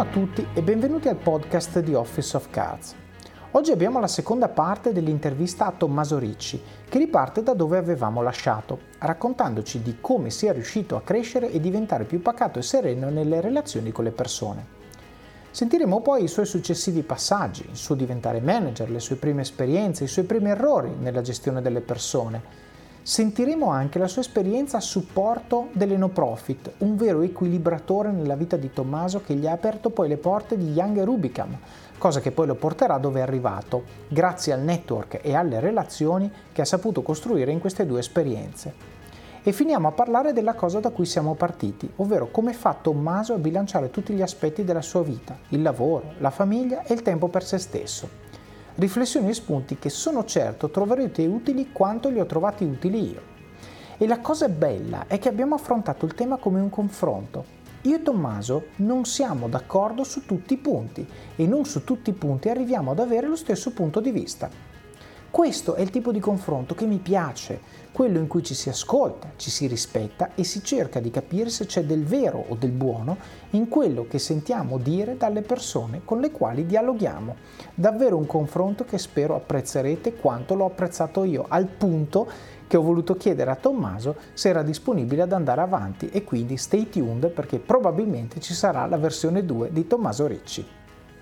Buongiorno a tutti e benvenuti al podcast di Office of Cards. Oggi abbiamo la seconda parte dell'intervista a Tommaso Ricci, che riparte da dove avevamo lasciato, raccontandoci di come sia riuscito a crescere e diventare più pacato e sereno nelle relazioni con le persone. Sentiremo poi i suoi successivi passaggi, il suo diventare manager, le sue prime esperienze, i suoi primi errori nella gestione delle persone, sentiremo anche la sua esperienza a supporto delle no profit, un vero equilibratore nella vita di Tommaso che gli ha aperto poi le porte di Young Rubicam, cosa che poi lo porterà dove è arrivato, grazie al network e alle relazioni che ha saputo costruire in queste due esperienze. E finiamo a parlare della cosa da cui siamo partiti, ovvero come fa Tommaso a bilanciare tutti gli aspetti della sua vita, il lavoro, la famiglia e il tempo per se stesso riflessioni e spunti che sono certo troverete utili quanto li ho trovati utili io. E la cosa bella è che abbiamo affrontato il tema come un confronto. Io e Tommaso non siamo d'accordo su tutti i punti e non su tutti i punti arriviamo ad avere lo stesso punto di vista. Questo è il tipo di confronto che mi piace, quello in cui ci si ascolta, ci si rispetta e si cerca di capire se c'è del vero o del buono in quello che sentiamo dire dalle persone con le quali dialoghiamo. Davvero un confronto che spero apprezzerete quanto l'ho apprezzato io, al punto che ho voluto chiedere a Tommaso se era disponibile ad andare avanti e quindi stay tuned perché probabilmente ci sarà la versione 2 di Tommaso Ricci.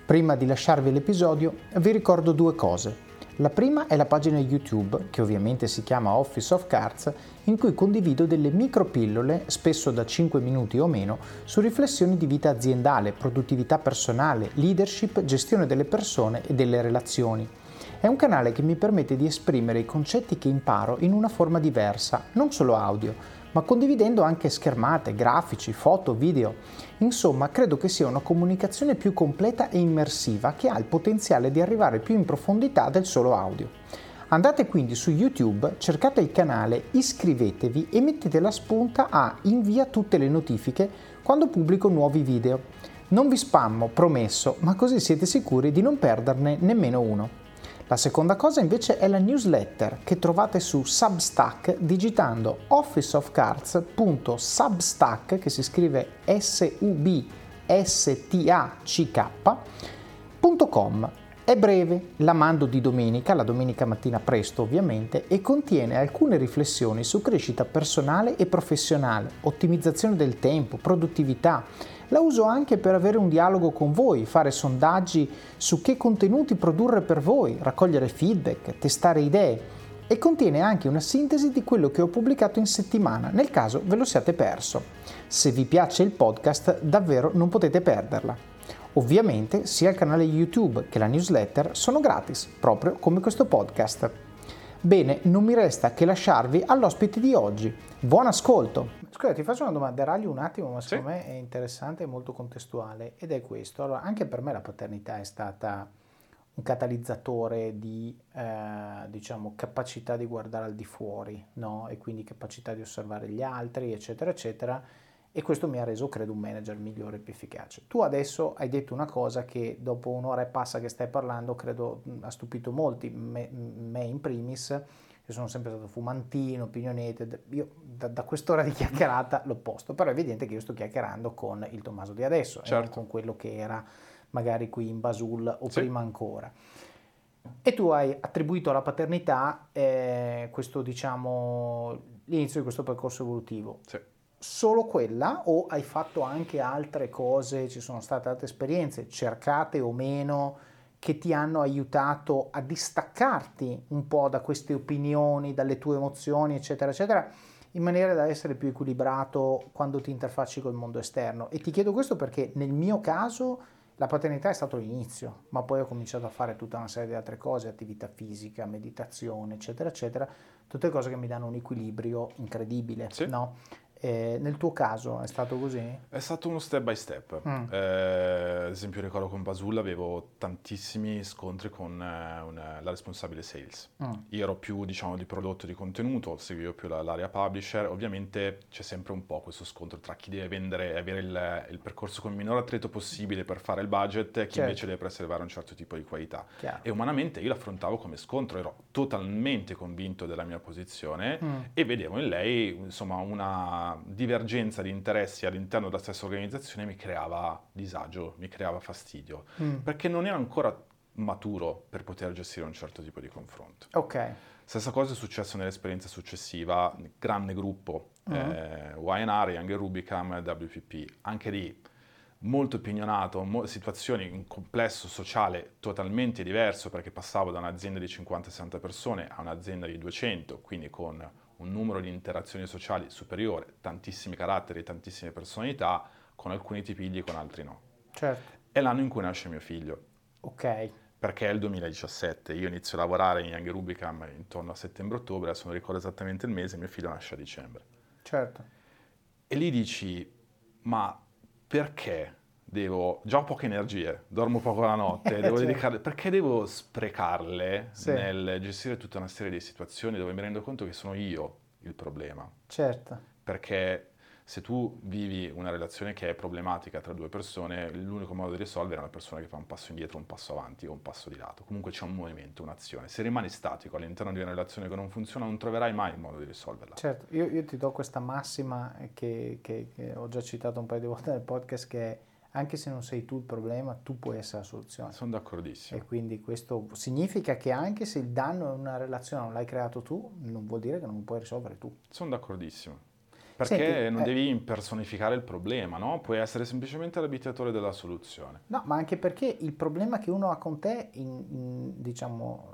Prima di lasciarvi l'episodio vi ricordo due cose. La prima è la pagina YouTube, che ovviamente si chiama Office of Cards, in cui condivido delle micropillole, spesso da 5 minuti o meno, su riflessioni di vita aziendale, produttività personale, leadership, gestione delle persone e delle relazioni. È un canale che mi permette di esprimere i concetti che imparo in una forma diversa, non solo audio, ma condividendo anche schermate, grafici, foto, video. Insomma, credo che sia una comunicazione più completa e immersiva che ha il potenziale di arrivare più in profondità del solo audio. Andate quindi su YouTube, cercate il canale, iscrivetevi e mettete la spunta a invia tutte le notifiche quando pubblico nuovi video. Non vi spammo, promesso, ma così siete sicuri di non perderne nemmeno uno. La seconda cosa invece è la newsletter che trovate su Substack digitando officeofcards.substack che si scrive s u b s t a c k.com. È breve, la mando di domenica, la domenica mattina presto ovviamente, e contiene alcune riflessioni su crescita personale e professionale, ottimizzazione del tempo, produttività, la uso anche per avere un dialogo con voi, fare sondaggi su che contenuti produrre per voi, raccogliere feedback, testare idee e contiene anche una sintesi di quello che ho pubblicato in settimana, nel caso ve lo siate perso. Se vi piace il podcast, davvero non potete perderla. Ovviamente sia il canale YouTube che la newsletter sono gratis, proprio come questo podcast. Bene, non mi resta che lasciarvi all'ospite di oggi. Buon ascolto! Scusa, ti faccio una domanda, deraglio un attimo, ma secondo sì. me è interessante e molto contestuale ed è questo. Allora, anche per me la paternità è stata un catalizzatore di eh, diciamo, capacità di guardare al di fuori, no? E quindi capacità di osservare gli altri, eccetera, eccetera e questo mi ha reso, credo, un manager migliore e più efficace. Tu adesso hai detto una cosa che dopo un'ora e passa che stai parlando, credo ha stupito molti, me, me in primis, io sono sempre stato fumantino, opinionete, io da, da quest'ora di chiacchierata l'ho posto, però è evidente che io sto chiacchierando con il Tommaso di adesso, certo. eh, con quello che era magari qui in Basul o sì. prima ancora. E tu hai attribuito alla paternità eh, questo, diciamo, l'inizio di questo percorso evolutivo. Sì solo quella o hai fatto anche altre cose, ci sono state altre esperienze, cercate o meno, che ti hanno aiutato a distaccarti un po' da queste opinioni, dalle tue emozioni, eccetera, eccetera, in maniera da essere più equilibrato quando ti interfacci col mondo esterno. E ti chiedo questo perché nel mio caso la paternità è stato l'inizio, ma poi ho cominciato a fare tutta una serie di altre cose, attività fisica, meditazione, eccetera, eccetera, tutte cose che mi danno un equilibrio incredibile, sì. no? Eh, nel tuo caso è stato così? È stato uno step by step. Mm. Eh, ad esempio, ricordo con Basul avevo tantissimi scontri con eh, una, la responsabile sales. Mm. Io ero più diciamo di prodotto di contenuto, seguivo più la, l'area publisher. Ovviamente c'è sempre un po' questo scontro tra chi deve vendere e avere il, il, percorso con il minor attrito possibile per fare il budget e chi certo. invece deve preservare un certo tipo di qualità. Chiaro. E umanamente io l'affrontavo come scontro, ero totalmente convinto della mia posizione mm. e vedevo in lei insomma una una divergenza di interessi all'interno della stessa organizzazione mi creava disagio, mi creava fastidio, mm. perché non ero ancora maturo per poter gestire un certo tipo di confronto. Ok. Stessa cosa è successo nell'esperienza successiva, grande gruppo, uh-huh. eh, YNR, Young Rubicam, WPP, anche lì molto opinionato, mo- situazioni, un complesso sociale totalmente diverso perché passavo da un'azienda di 50-60 persone a un'azienda di 200, quindi con un numero di interazioni sociali superiore, tantissimi caratteri, tantissime personalità, con alcuni tipigli e con altri no. Certo. È l'anno in cui nasce mio figlio. Ok perché è il 2017, io inizio a lavorare in Young Rubicam intorno a settembre-ottobre, adesso non ricordo esattamente il mese, mio figlio nasce a dicembre. Certo. E lì dici, ma perché devo, già ho poche energie, dormo poco la notte, devo certo. dedicarle, perché devo sprecarle sì. nel gestire tutta una serie di situazioni dove mi rendo conto che sono io il problema? Certo. Perché se tu vivi una relazione che è problematica tra due persone, l'unico modo di risolvere è una persona che fa un passo indietro, un passo avanti o un passo di lato. Comunque c'è un movimento, un'azione. Se rimani statico all'interno di una relazione che non funziona, non troverai mai il modo di risolverla. Certo, io, io ti do questa massima che, che, che, ho già citato un paio di volte nel podcast, che è anche se non sei tu il problema, tu puoi essere la soluzione. Sono d'accordissimo. E quindi questo significa che anche se il danno in una relazione non l'hai creato tu, non vuol dire che non lo puoi risolvere tu. Sono d'accordissimo. Perché Senti, non eh, devi impersonificare il problema, no? Puoi essere semplicemente l'abittatore della soluzione. No, ma anche perché il problema che uno ha con te, in, in, diciamo,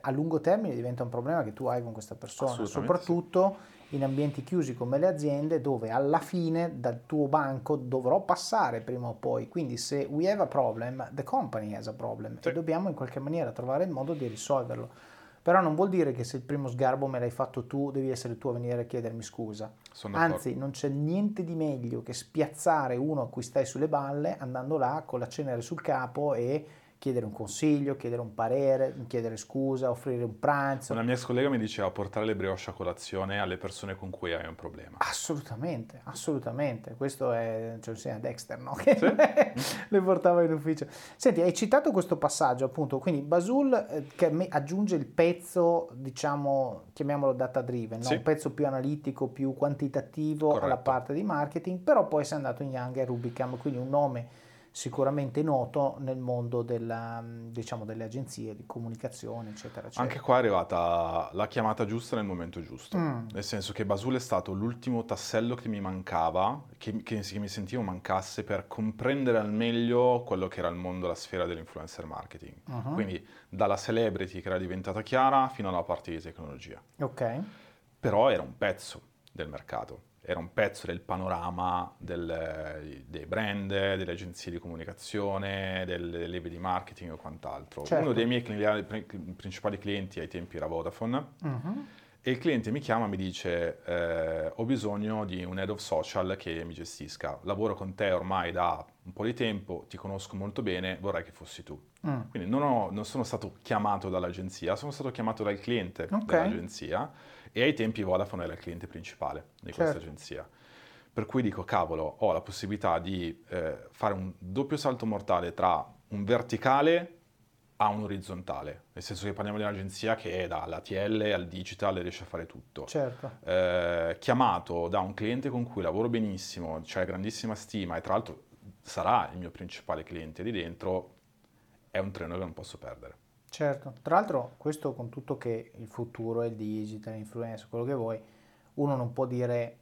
a lungo termine diventa un problema che tu hai con questa persona, soprattutto sì. In ambienti chiusi come le aziende dove alla fine dal tuo banco dovrò passare prima o poi. Quindi se we have a problem, the company has a problem sì. e dobbiamo in qualche maniera trovare il modo di risolverlo. Però non vuol dire che se il primo sgarbo me l'hai fatto tu, devi essere tu a venire a chiedermi scusa. Anzi, non c'è niente di meglio che spiazzare uno a cui stai sulle balle andando là con la cenere sul capo e chiedere un consiglio, chiedere un parere, chiedere scusa, offrire un pranzo. Una mia ex collega mi diceva portare le brioche a colazione alle persone con cui hai un problema. Assolutamente, assolutamente. Questo è, cioè, sì, Dexter, no? Che sì? le portava in ufficio. Senti, hai citato questo passaggio, appunto, quindi Basul eh, che aggiunge il pezzo, diciamo, chiamiamolo data driven, no? sì. un pezzo più analitico, più quantitativo Corretto. alla parte di marketing, però poi sei andato in Young e Rubicam, quindi un nome sicuramente noto nel mondo della, diciamo, delle agenzie di comunicazione, eccetera, eccetera. Anche qua è arrivata la chiamata giusta nel momento giusto, mm. nel senso che Basul è stato l'ultimo tassello che mi mancava, che, che, che, mi sentivo mancasse per comprendere al meglio quello che era il mondo, la sfera dell'influencer marketing. Uh-huh. Quindi dalla celebrity che era diventata chiara fino alla parte di tecnologia. Ok. Però era un pezzo del mercato era un pezzo del panorama del, dei brand, delle agenzie di comunicazione, delle leve di marketing o quant'altro. Certo. Uno dei miei principali clienti ai tempi era Vodafone uh-huh. e il cliente mi chiama e mi dice eh, ho bisogno di un head of social che mi gestisca, lavoro con te ormai da un po' di tempo, ti conosco molto bene, vorrei che fossi tu. Mm. Quindi non, ho, non, sono stato chiamato dall'agenzia, sono stato chiamato dal cliente okay. dell'agenzia e ai tempi Vodafone era il cliente principale di questa certo. agenzia. Per cui dico, cavolo, ho la possibilità di eh, fare un doppio salto mortale tra un verticale a un orizzontale, nel senso che parliamo di un'agenzia che è dall'ATL al digital e riesce a fare tutto. Certo. Eh, chiamato da un cliente con cui lavoro benissimo, c'è grandissima stima e tra l'altro sarà il mio principale cliente lì dentro, è un treno che non posso perdere. Certo, tra l'altro questo con tutto che il futuro è il digital, influencer, quello che vuoi, uno non può dire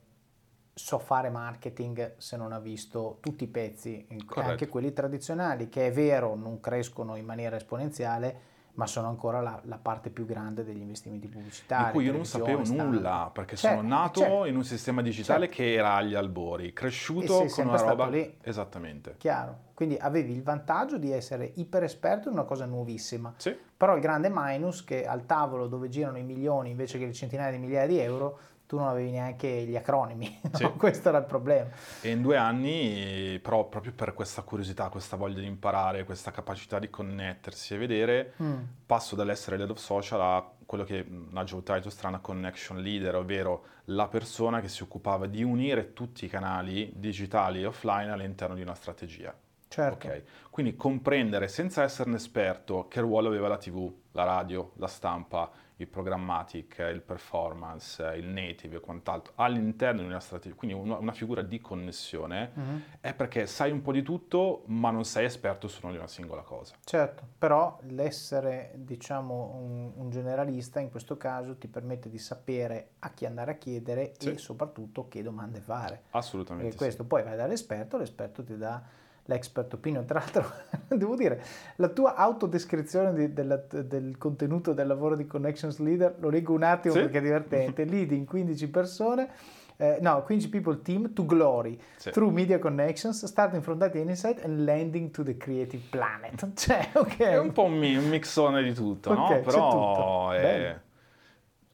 so fare marketing se non ha visto tutti i pezzi, Corretto. anche quelli tradizionali, che è vero non crescono in maniera esponenziale, ma sono ancora la, la, parte più grande degli investimenti pubblicitari. Di cui io non sapevo stampa. nulla, perché certo, sono nato certo. in un sistema digitale certo. che era agli albori, cresciuto con una roba... Lì. Esattamente. Chiaro. Quindi avevi il vantaggio di essere iper esperto in una cosa nuovissima. Sì. Però il grande minus che al tavolo dove girano i milioni invece che le centinaia di migliaia di euro tu non avevi neanche gli acronimi, no? sì. questo era il problema. E in due anni, però proprio per questa curiosità, questa voglia di imparare, questa capacità di connettersi e vedere, mm. passo dall'essere lead of social a quello che una job title strana connection leader, ovvero la persona che si occupava di unire tutti i canali digitali e offline all'interno di una strategia. Certo. Okay? Quindi comprendere senza essere un esperto che ruolo aveva la TV, la radio, la stampa, il programmatic, il performance, il native e quant'altro all'interno di una strategia, quindi una, una figura di connessione, mm-hmm. è perché sai un po' di tutto ma non sei esperto solo di una singola cosa. Certo, però l'essere diciamo un, un generalista in questo caso ti permette di sapere a chi andare a chiedere sì. e soprattutto che domande fare. Assolutamente. Perché questo sì. poi vai dall'esperto, l'esperto ti dà l'expert opinion. Tra l'altro, devo dire, la tua autodescrizione di, della, del contenuto del lavoro di Connections Leader, lo leggo un attimo sì? perché è divertente, leading 15 persone, eh, no, 15 people team to glory sì. through media connections, starting from data insight and landing to the creative planet. Cioè, ok. È un po' un, mixone di tutto, okay, no? Però tutto. È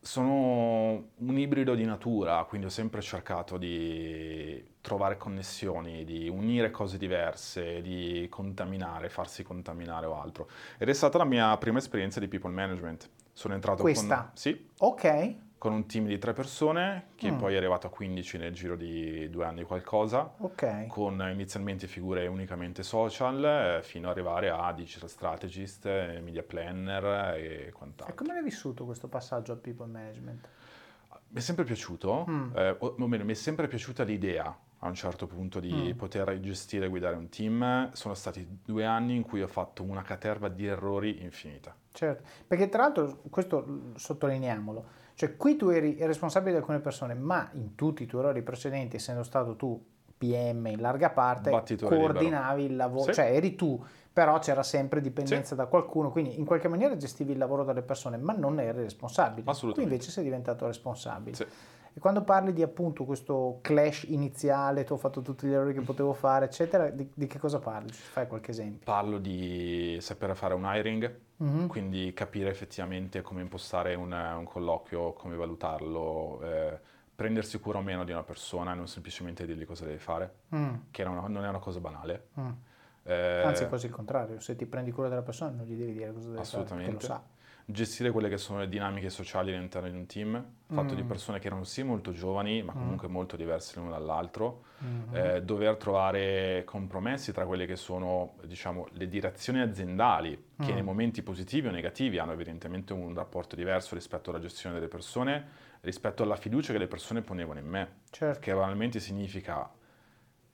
sono un ibrido di natura, quindi ho sempre cercato di trovare connessioni, di unire cose diverse, di contaminare, farsi contaminare o altro. Ed è stata la mia prima esperienza di people management. Sono entrato Questa? con... Sì. Ok con un team di tre persone che mm. poi è arrivato a 15 nel giro di due anni qualcosa, okay. con inizialmente figure unicamente social eh, fino ad arrivare a digital strategist, eh, media planner e quant'altro. E come l'hai vissuto questo passaggio al people management? Mi è sempre piaciuto, mm. eh, o, o meno, mi è sempre piaciuta l'idea a un certo punto di mm. poter gestire e guidare un team. Sono stati due anni in cui ho fatto una caterva di errori infinita. Certo, perché tra l'altro, questo sottolineiamolo, cioè qui tu eri responsabile di alcune persone, ma in tutti i tuoi errori precedenti, essendo stato tu PM in larga parte, Battitore coordinavi libero. il lavoro, sì. cioè eri tu, però c'era sempre dipendenza sì. da qualcuno, quindi in qualche maniera gestivi il lavoro delle persone, ma non eri responsabile. Assolutamente. Qui invece sei diventato responsabile. Sì. E quando parli di appunto questo clash iniziale, tu ho fatto tutti gli errori che potevo fare, eccetera, di, di che cosa parli? Fai qualche esempio? Parlo di sapere fare un hiring, mm-hmm. quindi capire effettivamente come impostare un, un colloquio, come valutarlo, eh, prendersi cura o meno di una persona e non semplicemente dirgli cosa deve fare, mm. che non, non, è una cosa banale. Mm. Eh, Anzi, quasi il contrario, se ti prendi cura della persona non gli devi dire cosa deve fare, perché lo sa gestire quelle che sono le dinamiche sociali all'interno di un team, fatto mm. di persone che erano sì molto giovani, ma mm. comunque mm. molto diverse l'uno dall'altro, mm-hmm. eh, dover trovare compromessi tra quelle che sono, diciamo, le direzioni aziendali, che mm. nei momenti positivi o negativi hanno evidentemente un rapporto diverso rispetto alla gestione delle persone, rispetto alla fiducia che le persone ponevano in me, certo. che banalmente significa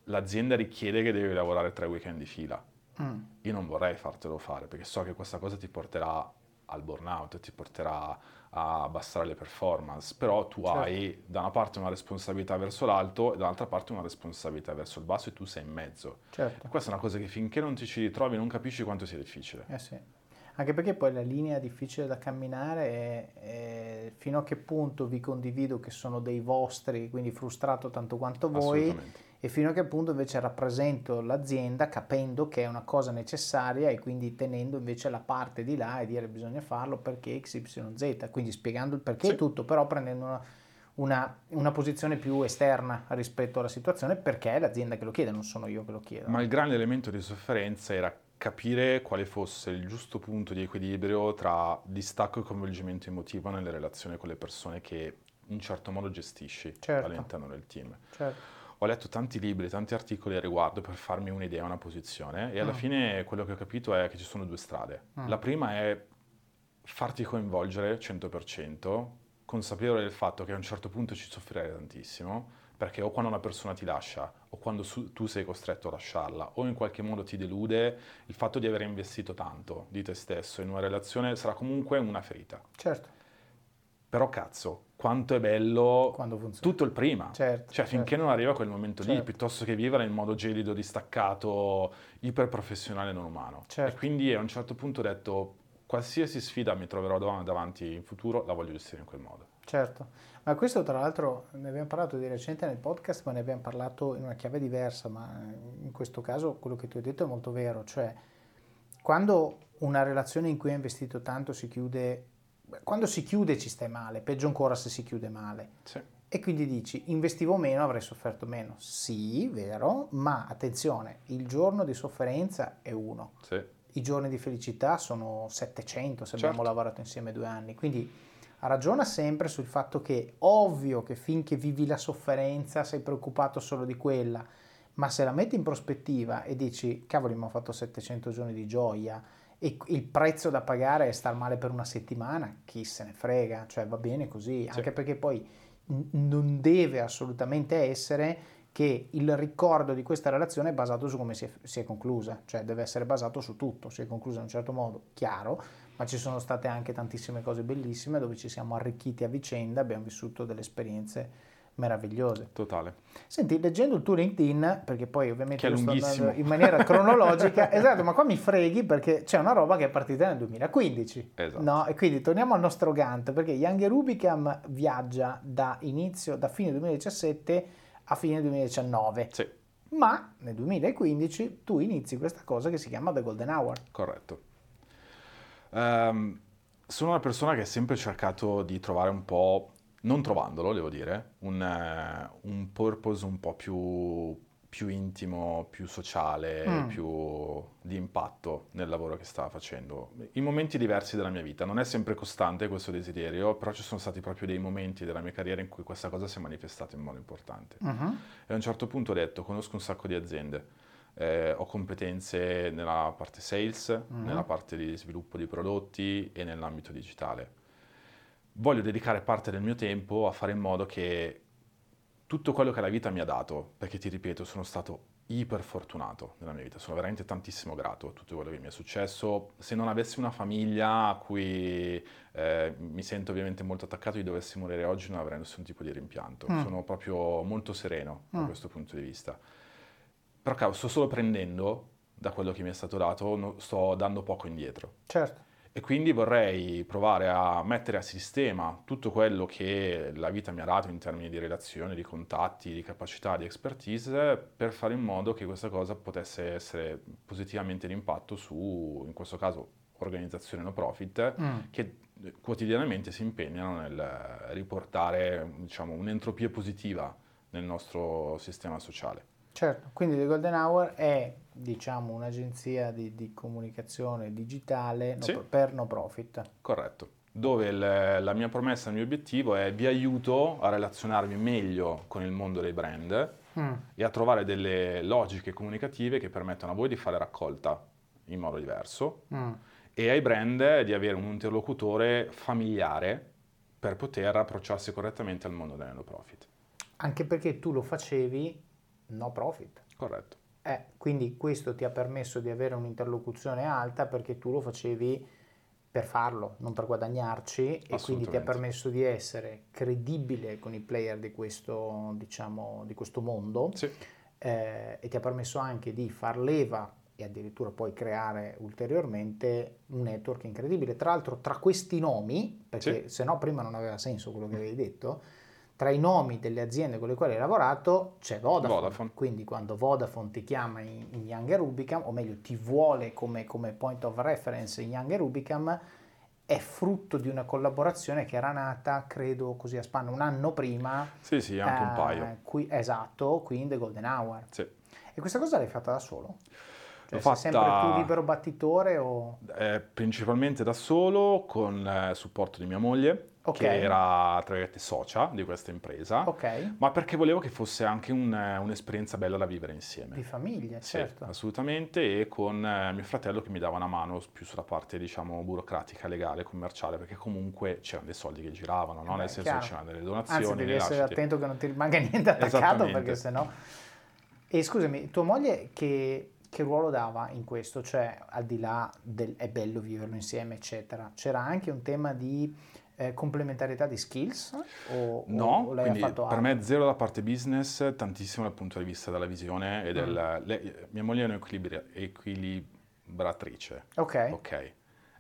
l'azienda richiede che devi lavorare tre weekend di fila. Mm. Io non vorrei fartelo fare perché so che questa cosa ti porterà al burnout, ti porterà a abbassare le performance, però tu certo. hai da una parte una responsabilità verso l'alto e dall'altra parte una responsabilità verso il basso e tu sei in mezzo. Certo. Questa è una cosa che finché non ti ci ritrovi non capisci quanto sia difficile. Eh sì. Anche perché poi la linea difficile da camminare è, è fino a che punto vi condivido che sono dei vostri, quindi frustrato tanto quanto voi e fino a che punto invece rappresento l'azienda capendo che è una cosa necessaria e quindi tenendo invece la parte di là e dire bisogna farlo perché XYZ, quindi spiegando il perché sì. tutto, però prendendo una, una, una, posizione più esterna rispetto alla situazione perché è l'azienda che lo chiede, non sono io che lo chiedo. Ma il grande elemento di sofferenza era capire quale fosse il giusto punto di equilibrio tra distacco e coinvolgimento emotivo nelle relazioni con le persone che in certo modo gestisci certo. all'interno del team. Certo ho letto tanti libri, tanti articoli a riguardo per farmi un'idea, una posizione e alla mm. fine quello che ho capito è che ci sono due strade. Mm. La prima è farti coinvolgere 100%, consapevole del fatto che a un certo punto ci soffrirai tantissimo, perché o quando una persona ti lascia o quando su, tu sei costretto a lasciarla o in qualche modo ti delude, il fatto di aver investito tanto di te stesso in una relazione sarà comunque una ferita. Certo. Però cazzo, quanto è bello tutto il prima. Certo, cioè, finché certo. non arriva quel momento certo. lì, piuttosto che vivere in modo gelido, distaccato, iperprofessionale, non umano. Certo. E quindi a un certo punto ho detto, qualsiasi sfida mi troverò davanti in futuro, la voglio gestire in quel modo. Certo, ma questo tra l'altro ne abbiamo parlato di recente nel podcast, ma ne abbiamo parlato in una chiave diversa, ma in questo caso quello che tu hai detto è molto vero, cioè quando una relazione in cui hai investito tanto si chiude quando si chiude ci stai male, peggio ancora se si chiude male. Sì. E quindi dici, investivo meno, avrei sofferto meno. Sì, vero, ma attenzione, il giorno di sofferenza è uno. Sì. I giorni di felicità sono 700 se certo. abbiamo lavorato insieme due anni. Quindi ragiona sempre sul fatto che ovvio che finché vivi la sofferenza sei preoccupato solo di quella, ma se la metti in prospettiva e dici, cavoli, mi ho fatto 700 giorni di gioia, e il prezzo da pagare è star male per una settimana, chi se ne frega, cioè va bene così, sì. anche perché poi n- non deve assolutamente essere che il ricordo di questa relazione è basato su come si è, si è, conclusa, cioè deve essere basato su tutto, si è conclusa in un certo modo, chiaro, ma ci sono state anche tantissime cose bellissime dove ci siamo arricchiti a vicenda, abbiamo vissuto delle esperienze meravigliose. Totale. Senti, leggendo il tuo LinkedIn, perché poi ovviamente lo sto andando in maniera cronologica, esatto, ma qua mi freghi perché c'è una roba che è partita nel 2015. Esatto. No? E quindi torniamo al nostro Gantt, perché Young Rubicam viaggia da inizio, da fine 2017 a fine 2019. Sì. Ma nel 2015 tu inizi questa cosa che si chiama The Golden Hour. Corretto. Um, sono una persona che ha sempre cercato di trovare un po' non trovandolo, devo dire, un, uh, un purpose un po' più, più intimo, più sociale, mm. più di impatto nel lavoro che stava facendo. In momenti diversi della mia vita. Non è sempre costante questo desiderio, però ci sono stati proprio dei momenti della mia carriera in cui questa cosa si è manifestata in modo importante. Uh-huh. E a un certo punto ho detto, conosco un sacco di aziende. Eh, ho competenze nella parte sales, uh-huh. nella parte di sviluppo di prodotti e nell'ambito digitale voglio dedicare parte del mio tempo a fare in modo che tutto quello che la vita mi ha dato, perché ti ripeto, sono stato iper fortunato nella mia vita, sono veramente tantissimo grato a tutto quello che mi è successo. Se non avessi una famiglia a cui eh, mi sento ovviamente molto attaccato e dovessi morire oggi non avrei nessun tipo di rimpianto. Mm. Sono proprio molto sereno mm. da questo punto di vista. Però cavolo, sto solo prendendo da quello che mi è stato dato, no, sto dando poco indietro. Certo e quindi vorrei provare a mettere a sistema tutto quello che la vita mi ha dato in termini di relazioni, di contatti, di capacità, di expertise per fare in modo che questa cosa potesse essere positivamente d'impatto su, in questo caso, organizzazioni no profit mm. che quotidianamente si impegnano nel riportare diciamo, un'entropia positiva nel nostro sistema sociale. Certo, quindi The Golden Hour è diciamo un'agenzia di, di comunicazione digitale no, sì. per no profit. Corretto, dove il, la mia promessa, il mio obiettivo è vi aiuto a relazionarvi meglio con il mondo dei brand mm. e a trovare delle logiche comunicative che permettono a voi di fare raccolta in modo diverso mm. e ai brand di avere un interlocutore familiare per poter approcciarsi correttamente al mondo del no profit. Anche perché tu lo facevi no profit. Corretto. Eh, quindi questo ti ha permesso di avere un'interlocuzione alta perché tu lo facevi per farlo, non per guadagnarci e quindi ti ha permesso di essere credibile con i player di questo, diciamo, di questo mondo sì. eh, e ti ha permesso anche di far leva e addirittura poi creare ulteriormente un network incredibile. Tra l'altro tra questi nomi, perché sì. se no prima non aveva senso quello che avevi detto, tra i nomi delle aziende con le quali hai lavorato c'è Vodafone. Vodafone. Quindi quando Vodafone ti chiama in, in Young Rubicam, o meglio ti vuole come, come, point of reference in Young Rubicam, è frutto di una collaborazione che era nata, credo così a spanne, un anno prima. Sì, sì, anche eh, un paio. Qui, esatto, qui in The Golden Hour. Sì. E questa cosa l'hai fatta da solo? Cioè, L'ho fatta sempre tu libero battitore o... Eh, principalmente da solo, con eh, supporto di mia moglie okay. che era tra virgolette socia di questa impresa, okay. ma perché volevo che fosse anche un, un'esperienza bella da vivere insieme. Di famiglia, sì, certo. assolutamente, e con eh, mio fratello che mi dava una mano più sulla parte, diciamo, burocratica, legale, commerciale, perché comunque c'erano dei soldi che giravano, no? Eh, nel senso che c'erano delle donazioni. Anzi, devi essere lasciati... attento che non ti rimanga niente attaccato, perché sennò... E scusami, tua moglie che che ruolo dava in questo? Cioè, al di là del è bello viverlo insieme, eccetera, c'era anche un tema di eh, complementarietà di skills? O, no, o quindi per me zero da parte business, tantissimo dal punto di vista della visione e del... Mm. Le, mia moglie è un'equilibratrice. Ok. Ok.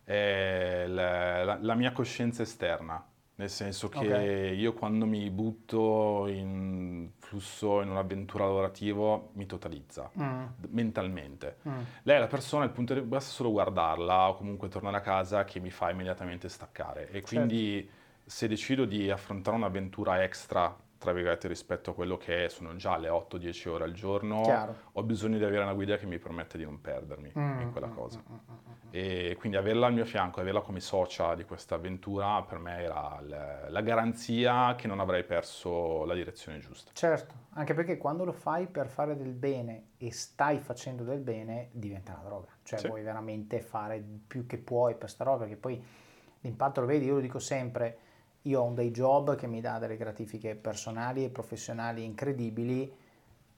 È la, la, la mia coscienza esterna nel senso che okay. io quando mi butto in flusso, in un'avventura lavorativa, mi totalizza mm. mentalmente. Mm. Lei è la persona, il punto di basta solo guardarla o comunque tornare a casa che mi fa immediatamente staccare. E quindi certo. se decido di affrontare un'avventura extra tra virgolette, rispetto a quello che sono già le 8-10 ore al giorno, Chiaro. ho bisogno di avere una guida che mi permette di non perdermi Mm, in quella mm, cosa. mm, mm, mm. E quindi averla al mio fianco, averla come socia di questa avventura, per me era l- la garanzia che non avrei perso la direzione giusta. Certo, anche perché quando lo fai per fare del bene e stai facendo del bene, diventa una droga. Cioè Sì. vuoi veramente fare più che puoi per sta roba, perché poi l'impatto lo vedi, io lo dico sempre, io ho un day job che mi dà delle gratifiche personali e professionali incredibili,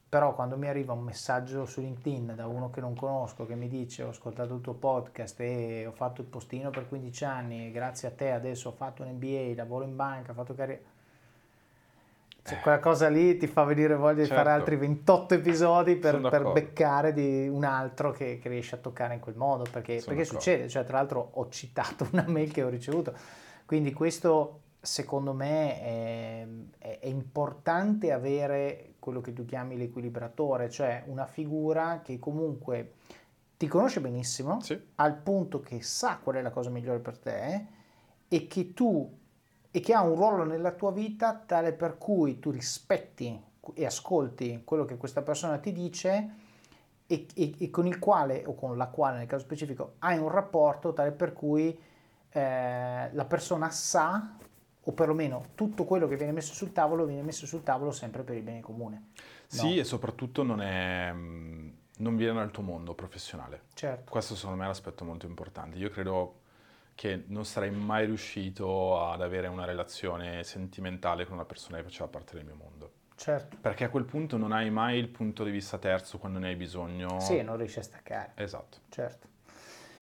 però quando mi arriva un messaggio su LinkedIn da uno che non conosco che mi dice ho ascoltato il tuo podcast e ho fatto il postino per 15 anni e grazie a te adesso ho fatto un MBA, lavoro in banca, ho fatto carriera... Cioè, quella cosa lì ti fa venire voglia di fare Certo. altri 28 episodi per, per beccare di un altro che, che riesce a toccare in quel modo, perché, perché succede, cioè tra l'altro ho citato una mail che ho ricevuto, quindi questo secondo me è, è- è importante avere quello che tu chiami l'equilibratore, cioè una figura che comunque ti conosce benissimo, Sì, al punto che sa qual è la cosa migliore per te e che tu e che ha un ruolo nella tua vita tale per cui tu rispetti e ascolti quello che questa persona ti dice e, e- e con il quale o con la quale nel caso specifico hai un rapporto tale per cui eh, la persona sa o perlomeno tutto quello che viene messo sul tavolo viene messo sul tavolo sempre per il bene comune. sì No. e soprattutto non, è, mm, non viene dal tuo mondo professionale. Certo. Questo secondo me è l'aspetto molto importante. Io credo che non sarei mai riuscito ad avere una relazione sentimentale con una persona che faceva parte del mio mondo. Certo. Perché a quel punto non hai mai il punto di vista terzo quando ne hai bisogno. Sì, non riesci a staccare. Esatto. Certo.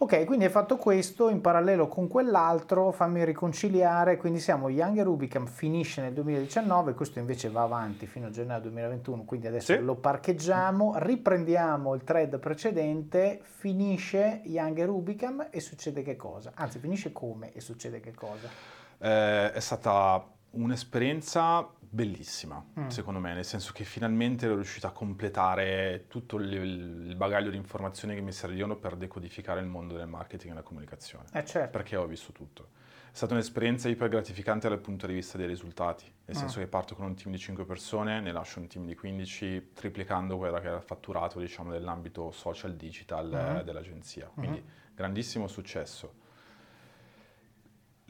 Ok, quindi hai fatto questo in parallelo con quell'altro, fammi riconciliare, quindi siamo Young Rubicam finisce nel 2019, questo invece va avanti fino a gennaio 2021, quindi adesso Sì. lo parcheggiamo, riprendiamo il thread precedente, finisce Young Rubicam e succede che cosa? Anzi, finisce come e succede che cosa? Eh, è stata un'esperienza bellissima, Mm. secondo me, nel senso che finalmente ero riuscito a completare tutto il, il bagaglio di informazioni che mi servivano per decodificare il mondo del marketing e della comunicazione. Eh certo, Perché ho visto tutto. È stata un'esperienza iper gratificante dal punto di vista dei risultati, nel Mm. senso che parto con un team di 5 persone, ne lascio un team di 15, triplicando quello che era il fatturato, diciamo, nell'ambito social digital Mhm. dell'agenzia. Quindi grandissimo successo.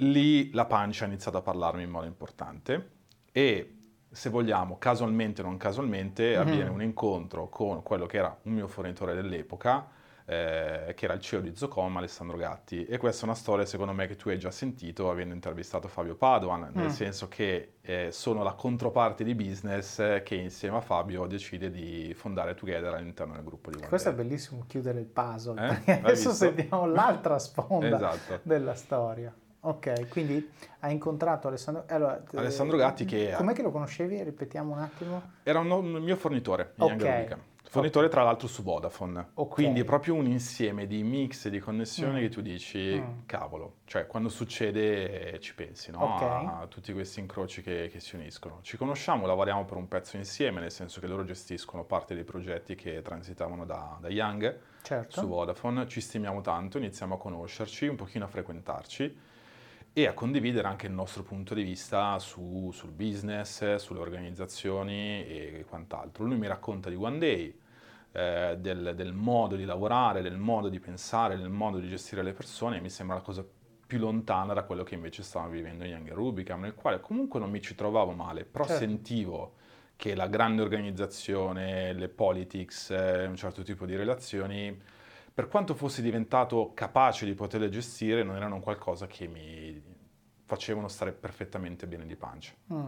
Lì la pancia ha iniziato a parlarmi in modo importante e se vogliamo, casualmente o non casualmente, Mhm. avviene un incontro con quello che era un mio fornitore dell'epoca, eh, che era il CEO di Zocom, Alessandro Gatti. E questa è una storia, secondo me, che tu hai già sentito avendo intervistato Fabio Padoan, nel Mm. senso che eh, sono la controparte di business eh, che insieme a Fabio decide di fondare Together all'interno del gruppo di One questo è bellissimo chiudere il puzzle, Eh? adesso sentiamo l'altra sponda Esatto. della storia. Ok, quindi hai incontrato Alessandro, allora, eh, Alessandro Gatti che- Com'è che lo conoscevi? Ripetiamo un attimo. Era un, un mio fornitore. Young Rubicam. Fornitore tra l'altro su Vodafone. Ok. Quindi è proprio un insieme di mix e di connessioni Mm. che tu dici, Mm. cavolo, cioè quando succede eh, ci pensi, no? Ok. A tutti questi incroci che, che si uniscono. Ci conosciamo, lavoriamo per un pezzo insieme, nel senso che loro gestiscono parte dei progetti che transitavano da, da Young Certo. su Vodafone, ci stimiamo tanto, iniziamo a conoscerci, un pochino a frequentarci e a condividere anche il nostro punto di vista su, sul business, sulle organizzazioni e quant'altro. Lui mi racconta di One Day, eh, del, del, modo di lavorare, del modo di pensare, del modo di gestire le persone e mi sembra la cosa più lontana da quello che invece stavamo vivendo in Young Rubicam, nel quale comunque non mi ci trovavo male, però certo. sentivo che la grande organizzazione, le politics, eh, un certo tipo di relazioni, per quanto fossi diventato capace di poterle gestire, non erano qualcosa che mi facevano stare perfettamente bene di pancia. Mm.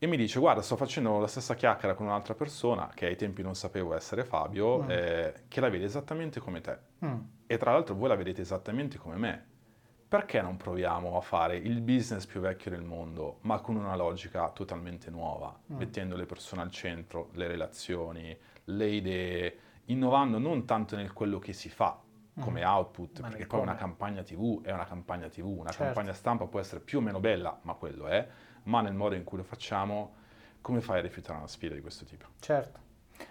E mi dice, guarda, sto facendo la stessa chiacchiera con un'altra persona, che ai tempi non sapevo essere Fabio, mm. eh, che la vede esattamente come te. Mm. E tra l'altro voi la vedete esattamente come me perché non proviamo a fare il business più vecchio del mondo, ma con una logica totalmente nuova, mm. mettendo le persone al centro, le relazioni, le idee, innovando non tanto nel quello che si fa. Come output, ma perché poi una campagna TV è una campagna TV, una certo. campagna stampa può essere più o meno bella, ma quello è, ma nel modo in cui lo facciamo, come fai a rifiutare una sfida di questo tipo? Certo.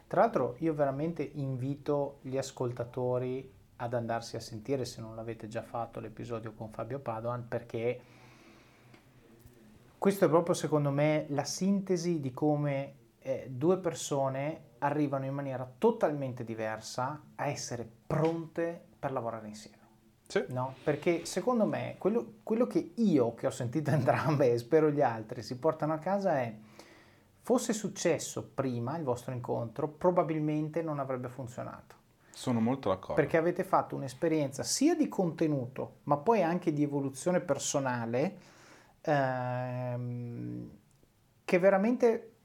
Tra l'altro io veramente invito gli ascoltatori ad andarsi a sentire se non l'avete già fatto l'episodio con Fabio Padoan perché questo è proprio secondo me la sintesi di come eh, due persone arrivano in maniera totalmente diversa a essere pronte per lavorare insieme. Sì. No? Perché secondo me quello, quello che io, che ho sentito entrambe e spero gli altri, si portano a casa è fosse successo prima il vostro incontro, probabilmente non avrebbe funzionato. Sono molto d'accordo. Perché avete fatto un'esperienza sia di contenuto, ma poi anche di evoluzione personale, ehm, che veramente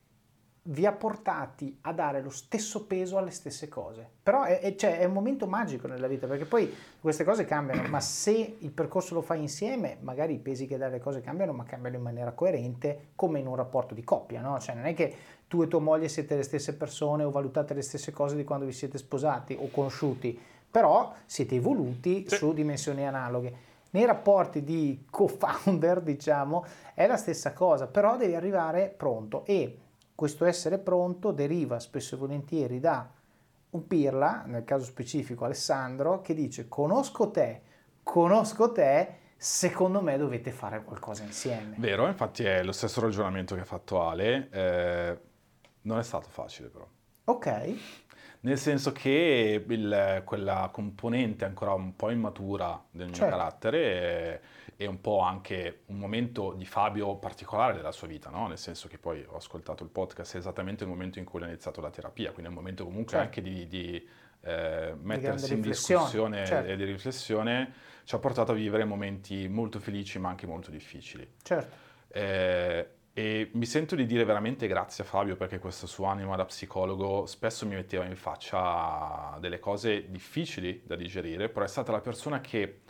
vi ha portati a dare lo stesso peso alle stesse cose. Però è, è, cioè, è, un momento magico nella vita, perché poi queste cose cambiano, ma se il percorso lo fai insieme, magari i pesi che dai alle cose cambiano, ma cambiano in maniera coerente, come in un rapporto di coppia, no? Cioè non è che tu e tua moglie siete le stesse persone o valutate le stesse cose di quando vi siete sposati o conosciuti, però siete evoluti sì. su dimensioni analoghe. Nei rapporti di co-founder, diciamo, è la stessa cosa, però devi arrivare pronto e questo essere pronto deriva spesso e volentieri da un pirla, nel caso specifico Alessandro, che dice conosco te, conosco te, secondo me dovete fare qualcosa insieme. Vero, infatti è lo stesso ragionamento che ha fatto Ale. Eh non è stato facile però. Ok. Nel senso che il, quella componente ancora un po' immatura del mio certo. carattere è, è, un po' anche un momento di Fabio particolare della sua vita, no? Nel senso che poi ho ascoltato il podcast, è esattamente il momento in cui ha iniziato la terapia, quindi è un momento comunque certo. anche di, di eh, mettersi in discussione certo. e di riflessione, ci ha portato a vivere momenti molto felici ma anche molto difficili. Certo. Eh, e mi sento di dire veramente grazie a Fabio perché questa sua anima da psicologo spesso mi metteva in faccia delle cose difficili da digerire, però è stata la persona che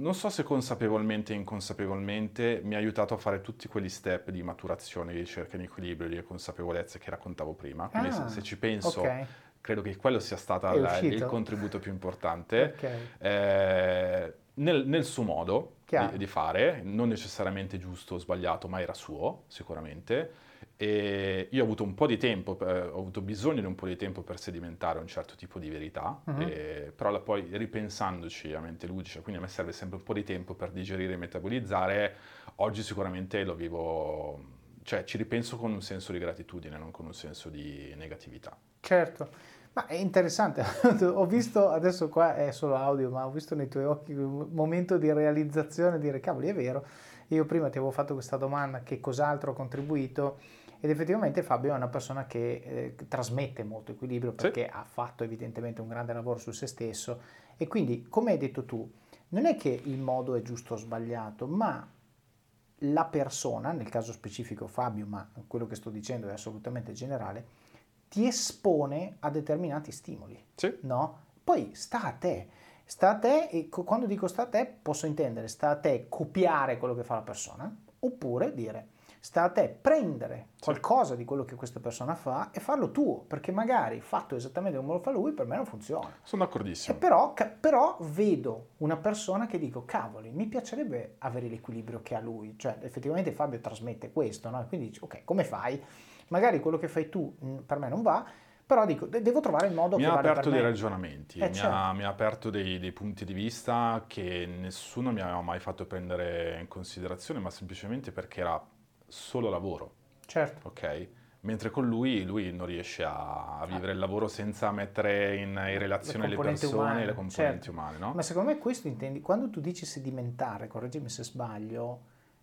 non so se consapevolmente o inconsapevolmente mi ha aiutato a fare tutti quegli step di maturazione, di ricerca di equilibrio, di consapevolezza che raccontavo prima. Quindi ah, se, se, ci penso, okay. credo che quello sia stato il contributo più importante. Okay. Eh, nel, nel, suo modo di, di, fare, non necessariamente giusto o sbagliato, ma era suo sicuramente. E io ho avuto un po' di tempo, ho avuto bisogno di un po' di tempo per sedimentare un certo tipo di verità, uh-huh. e, però la, poi ripensandoci a mente ludica, quindi a me serve sempre un po' di tempo per digerire e metabolizzare, oggi sicuramente lo vivo, cioè ci ripenso con un senso di gratitudine, non con un senso di negatività. Certo. Ma è interessante, ho visto, adesso qua è solo audio, ma ho visto nei tuoi occhi un momento di realizzazione, dire cavoli è vero, io prima ti avevo fatto questa domanda, che cos'altro ho contribuito? Ed effettivamente Fabio è una persona che eh, trasmette molto equilibrio perché sì. ha fatto evidentemente un grande lavoro su se stesso e quindi, come hai detto tu, non è che il modo è giusto o sbagliato, ma la persona, nel caso specifico Fabio, ma quello che sto dicendo è assolutamente generale, ti espone a determinati stimoli. Sì. No? Poi sta a te. Sta a te, e quando dico sta a te, posso intendere, sta a te copiare quello che fa la persona, oppure dire, sta a te prendere qualcosa di quello che questa persona fa e farlo tuo, perché magari fatto esattamente come lo fa lui, per me non funziona. Sono d'accordissimo. Però, però, vedo una persona che dico, cavoli, mi piacerebbe avere l'equilibrio che ha lui, cioè effettivamente Fabio trasmette questo, no? quindi dici, ok, come fai? magari quello che fai tu mm, per me non va, Però dico, devo trovare il modo mi che ha vale aperto per dei me. ragionamenti, Eh, mi, certo. ha, mi ha aperto dei, dei punti di vista che nessuno mi aveva mai fatto prendere in considerazione, ma semplicemente perché era solo lavoro, Certo. ok? Mentre con lui, lui non riesce a, vivere il lavoro senza mettere in, in relazione le, componenti persone umane, e le componenti certo. umane, no? Ma secondo me questo intendi, quando tu dici sedimentare, correggimi se sbaglio,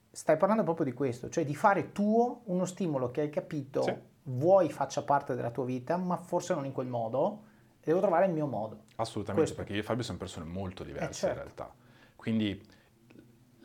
stai parlando proprio di questo, cioè di fare tuo uno stimolo che hai capito, Sì. vuoi faccia parte della tua vita, ma forse non in quel modo, e devo trovare il mio modo. Assolutamente, Questo. perché io e Fabio siamo persone molto diverse certo. in realtà. Quindi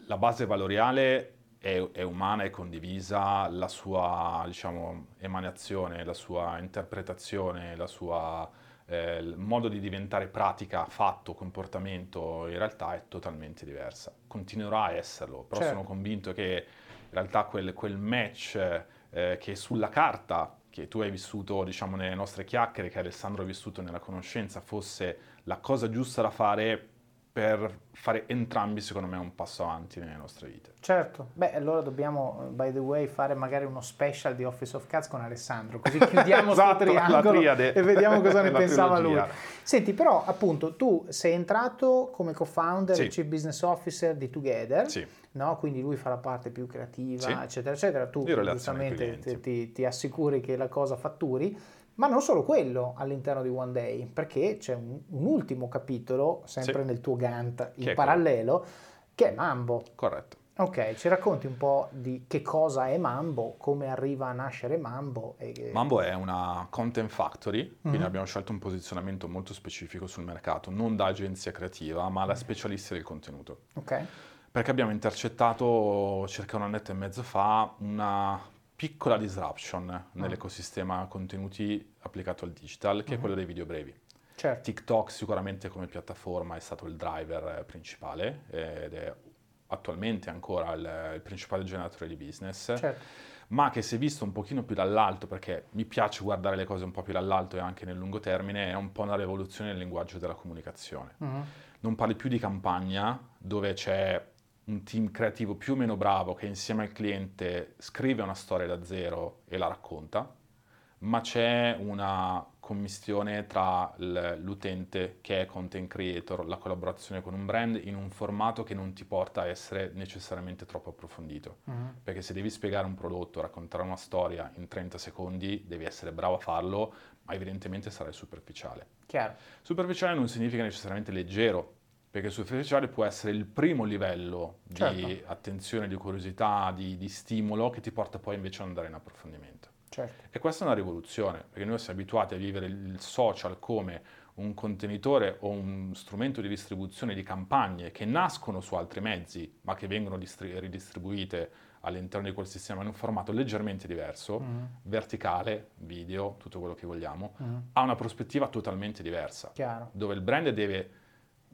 la base valoriale è, è umana, è condivisa, la sua diciamo, emanazione, la sua interpretazione, la sua, eh, il modo di diventare pratica, fatto, comportamento in realtà è totalmente diversa. Continuerà a esserlo, però Certo. sono convinto che in realtà quel, quel match eh, che sulla carta che tu hai vissuto, diciamo, nelle nostre chiacchiere, che Alessandro ha vissuto nella conoscenza, fosse la cosa giusta da fare per fare entrambi, secondo me, un passo avanti nelle nostre vite. Certo, beh allora dobbiamo, by the way, fare magari uno special di Office of Cats con Alessandro, così chiudiamo Esatto, triangolo triade. e vediamo cosa ne pensava lui. trilogia. Senti, però appunto tu sei entrato come co-founder Sì. e chief business officer di Together, Sì, no? quindi lui fa la parte più creativa, Sì. eccetera, eccetera. Tu giustamente ti- ti assicuri che la cosa fatturi, ma non solo quello all'interno di One Day, perché c'è un, un ultimo capitolo, sempre Sì. nel tuo Gantt, in Che parallelo, che è Mambo. corretto. Ok, ci racconti un po' di che cosa è Mambo, come arriva a nascere Mambo e Mambo è una content factory, quindi Mhm. abbiamo scelto un posizionamento molto specifico sul mercato, non da agenzia creativa, ma da specialisti del contenuto. Ok, Perché abbiamo intercettato circa un annetto e mezzo fa una piccola disruption nell'ecosistema contenuti applicato al digital, che è quello dei video brevi. certo, TikTok sicuramente come piattaforma è stato il driver eh, principale eh, ed è attualmente ancora il, il principale generatore di business, certo, ma che se visto un pochino più dall'alto, perché mi piace guardare le cose un po' più dall'alto e anche nel lungo termine, è un po' una rivoluzione nel linguaggio della comunicazione. Mhm. Non parli più di campagna dove c'è un team creativo più o meno bravo che insieme al cliente scrive una storia da zero e la racconta, ma c'è una commistione tra l'utente che è content creator, la collaborazione con un brand in un formato che non ti porta a essere necessariamente troppo approfondito. Mhm. Perché se devi spiegare un prodotto, raccontare una storia in 30 secondi, devi essere bravo a farlo, ma evidentemente sarai superficiale. chiaro, Superficiale non significa necessariamente leggero, perché superficiale può essere il primo livello di Certo. attenzione, di curiosità, di, di stimolo che ti porta poi invece ad andare in approfondimento. certo, E questa è una rivoluzione, perché noi siamo abituati a vivere il social come un contenitore o un strumento di distribuzione di campagne che nascono su altri mezzi, ma che vengono distri- ridistribuite all'interno di quel sistema in un formato leggermente diverso, Mhm. verticale, video, tutto quello che vogliamo, Mhm. ha una prospettiva totalmente diversa, chiaro, dove il brand deve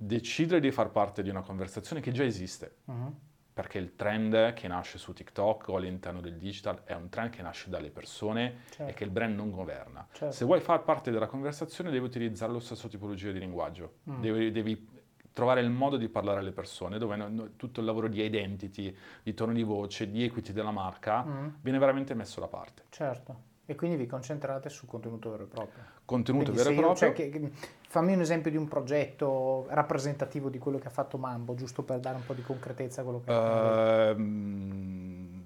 decidere di far parte di una conversazione che già esiste, Mhm. perché il trend che nasce su TikTok o all'interno del digital è un trend che nasce dalle persone certo, e che il brand non governa. certo. Se vuoi far parte della conversazione devi utilizzare lo stesso tipologia di linguaggio, Mm. devi, devi trovare il modo di parlare alle persone, dove no- no- tutto il lavoro di identity, di tono di voce, di equity della marca Mhm. viene veramente messo da parte. certo. E quindi vi concentrate sul contenuto vero e proprio. Contenuto Quindi vero e io- proprio. cioè, che- fammi un esempio di un progetto rappresentativo di quello che ha fatto Mambo, giusto per dare un po' di concretezza a quello che ha Ehm,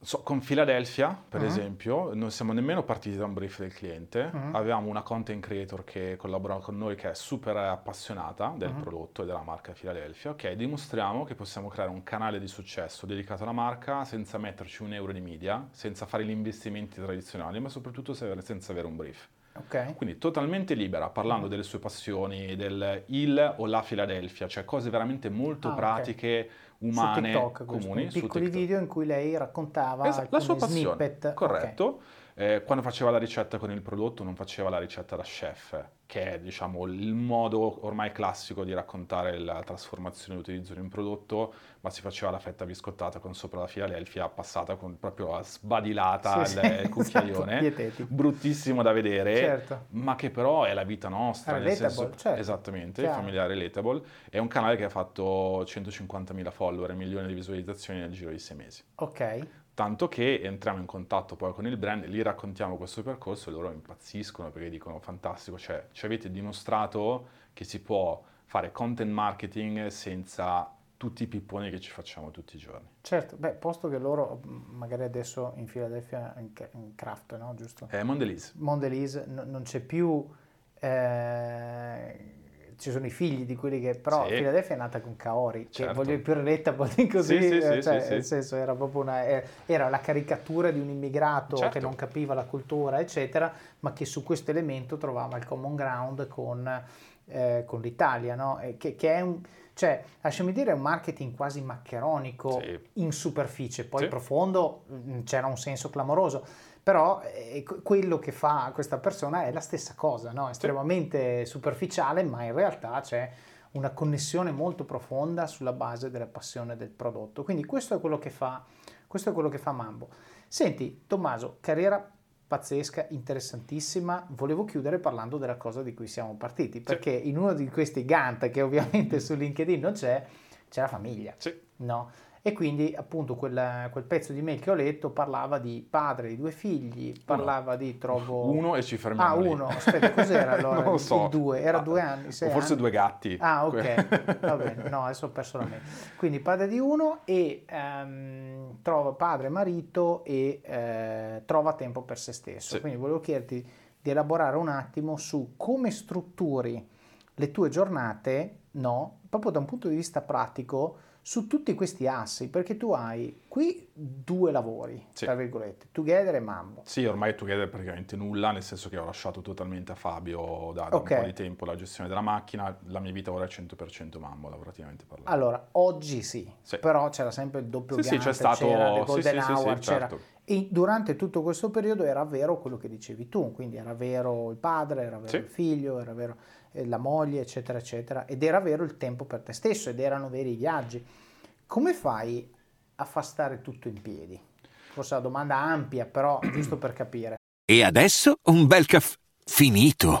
so- con Philadelphia, per Mhm. esempio, non siamo nemmeno partiti da un brief del cliente, Mhm. avevamo una content creator che collabora con noi che è super appassionata del Mhm. prodotto e della marca Philadelphia. Ok, dimostriamo che possiamo creare un canale di successo dedicato alla marca senza metterci un euro di media, senza fare gli investimenti tradizionali, ma soprattutto se- senza avere un brief. Ok, Quindi totalmente libera, parlando delle sue passioni, del il o la Philadelphia, cioè cose veramente molto Ah, pratiche, su umane, TikTok, questo, comuni. su piccoli TikTok. video in cui lei raccontava Esatto, la sua passione, snippet. corretto. Eh, quando faceva la ricetta con il prodotto non faceva la ricetta da chef, che è diciamo il modo ormai classico di raccontare la trasformazione e l'utilizzo di un prodotto, ma si faceva la fetta biscottata con sopra la Philadelphia passata con proprio sbadilata Sì, il, sì, il cucchiaione, esatto, bruttissimo da vedere, Certo. ma che però è la vita nostra, relatable, senso, certo. esattamente, Chiaro. familiare relatable, è un canale che ha fatto 150.000 follower e milioni di visualizzazioni nel giro di sei mesi. Ok, Tanto che entriamo in contatto poi con il brand, gli raccontiamo questo percorso e loro impazziscono perché dicono fantastico, cioè ci avete dimostrato che si può fare content marketing senza tutti i pipponi che ci facciamo tutti i giorni. Certo, beh, posto che loro magari adesso in Philadelphia in, in Craft, no? Giusto? Eh, Mondelez. Mondelez, no, non c'è più... Eh, ci sono i figli di quelli che però sì. Philadelphia è nata con Kaori certo. che voglio più relatable così sì, sì, cioè, sì, nel senso era proprio una era la caricatura di un immigrato certo. che non capiva la cultura eccetera ma che su questo elemento trovava il common ground con, eh, con l'Italia no? che, che, è un cioè, lasciami dire, è un marketing quasi maccheronico in superficie, poi profondo mm, c'era un senso clamoroso, però eh, quello che fa questa persona è la stessa cosa, no? estremamente superficiale, ma in realtà c'è una connessione molto profonda sulla base della passione del prodotto. Quindi questo è quello che fa, questo è quello che fa Mambo. Senti, Tommaso, carriera pazzesca, interessantissima. Volevo chiudere parlando della cosa di cui siamo partiti, perché sì. in uno di questi Gantt, che ovviamente su LinkedIn non c'è, c'è la famiglia. Sì. No? E quindi appunto quel, quel, pezzo di mail che ho letto parlava di padre di due figli, parlava uno. di trovo... Uno e ci fermiamo Ah, lì. uno, aspetta, cos'era allora? non lo so. Il due, era ah, due anni, sei forse anni? due gatti. Ah, ok, va bene, no, adesso ho perso la mente. Quindi padre di uno e um, trova padre, marito e uh, trova tempo per se stesso. Sì. Quindi volevo chiederti di elaborare un attimo su come strutturi le tue giornate, no, proprio da un punto di vista pratico, su tutti questi assi, perché tu hai qui due lavori, sì. tra virgolette, Together e Mambo. Sì, ormai Together praticamente nulla, nel senso che ho lasciato totalmente a Fabio da, da okay. un po' di tempo la gestione della macchina, la mia vita ora è 100% Mambo, lavorativamente parlando. Allora, oggi sì, sì. però c'era sempre il doppio sì, Gantt, sì, c'è stato... c'era The Golden sì, Hour, sì, certo. E durante tutto questo periodo era vero quello che dicevi tu, quindi era vero il padre, era vero il figlio, era vero la moglie, eccetera, eccetera, ed era vero il tempo per te stesso, ed erano veri i viaggi. Come fai a far stare tutto in piedi? Forse è una domanda ampia, però giusto per capire. E adesso un bel caffè finito.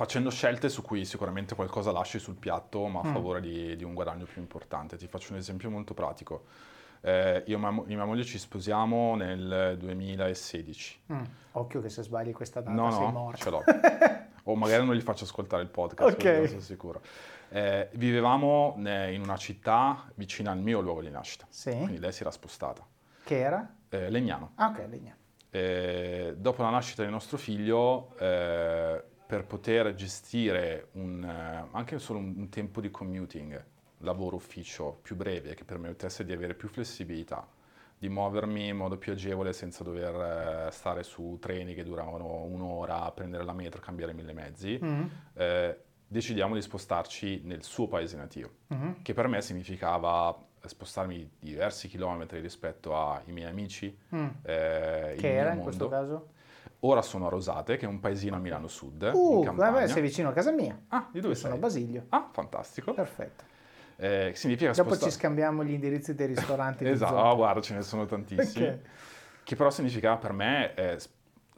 facendo scelte su cui sicuramente qualcosa lasci sul piatto, ma a mm. favore di, di, un guadagno più importante. Ti faccio un esempio molto pratico. Eh, io e mia moglie ci sposiamo nel 2016. Mm. Occhio che se sbagli questa data no, sei no, morto. ce l'ho. o magari non gli faccio ascoltare il podcast, okay. sono sicuro. Eh, vivevamo in una città vicina al mio luogo di nascita, sì. quindi lei si era spostata. Che era? Eh, Legnano. Ah, ok, Legnano. Eh, dopo la nascita del nostro figlio eh, per poter gestire un, eh, anche solo un, un, tempo di commuting, lavoro ufficio più breve, che permettesse di avere più flessibilità, di muovermi in modo più agevole senza dover eh, stare su treni che duravano un'ora, prendere la metro, cambiare mille mezzi, mm-hmm. eh, decidiamo di spostarci nel suo paese nativo, mm-hmm. che per me significava spostarmi diversi chilometri rispetto ai miei amici. Mm. Eh, che era in questo caso? Ora sono a Rosate, che è un paesino a Milano Sud. Uh, vabbè, sei vicino a casa mia. Ah, di dove Io sei? Sono a Basilio. Ah, fantastico. Perfetto. Eh, significa Dopo spostare... ci scambiamo gli indirizzi dei ristoranti. esatto, oh, guarda, ce ne sono tantissimi. Okay. Che però significava per me eh,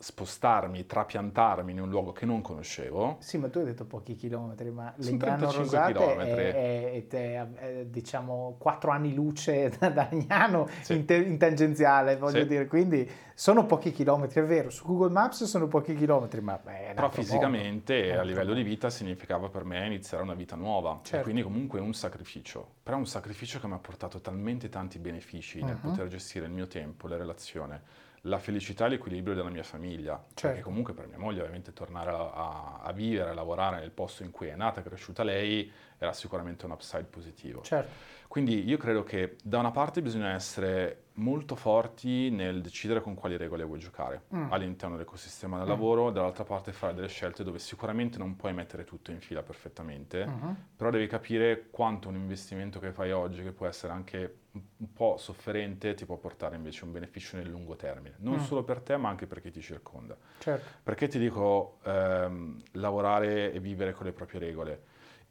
spostarmi, trapiantarmi in un luogo che non conoscevo. Sì, ma tu hai detto pochi chilometri, ma Legnano Rosate è, è, è, è, diciamo 4 anni luce da, Legnano sì. in, te, in, tangenziale, voglio sì. dire, quindi sono pochi chilometri, è vero, su Google Maps sono pochi chilometri, ma beh, Però fisicamente modo. a livello di vita significava per me iniziare una vita nuova certo. e quindi comunque un sacrificio, però un sacrificio che mi ha portato talmente tanti benefici uh-huh. nel mhm. poter gestire il mio tempo, le relazioni la felicità e l'equilibrio della mia famiglia. Certo. Perché comunque per mia moglie ovviamente tornare a, a, vivere, a lavorare nel posto in cui è nata e cresciuta lei era sicuramente un upside positivo. Certo. Quindi io credo che da una parte bisogna essere molto forti nel decidere con quali regole vuoi giocare mm. all'interno dell'ecosistema del mm. lavoro, dall'altra parte fare delle scelte dove sicuramente non puoi mettere tutto in fila perfettamente, mm-hmm. però devi capire quanto un investimento che fai oggi, che può essere anche un po' sofferente, ti può portare invece un beneficio nel lungo termine, non mm. solo per te ma anche per chi ti circonda. Certo. Perché ti dico ehm, lavorare e vivere con le proprie regole?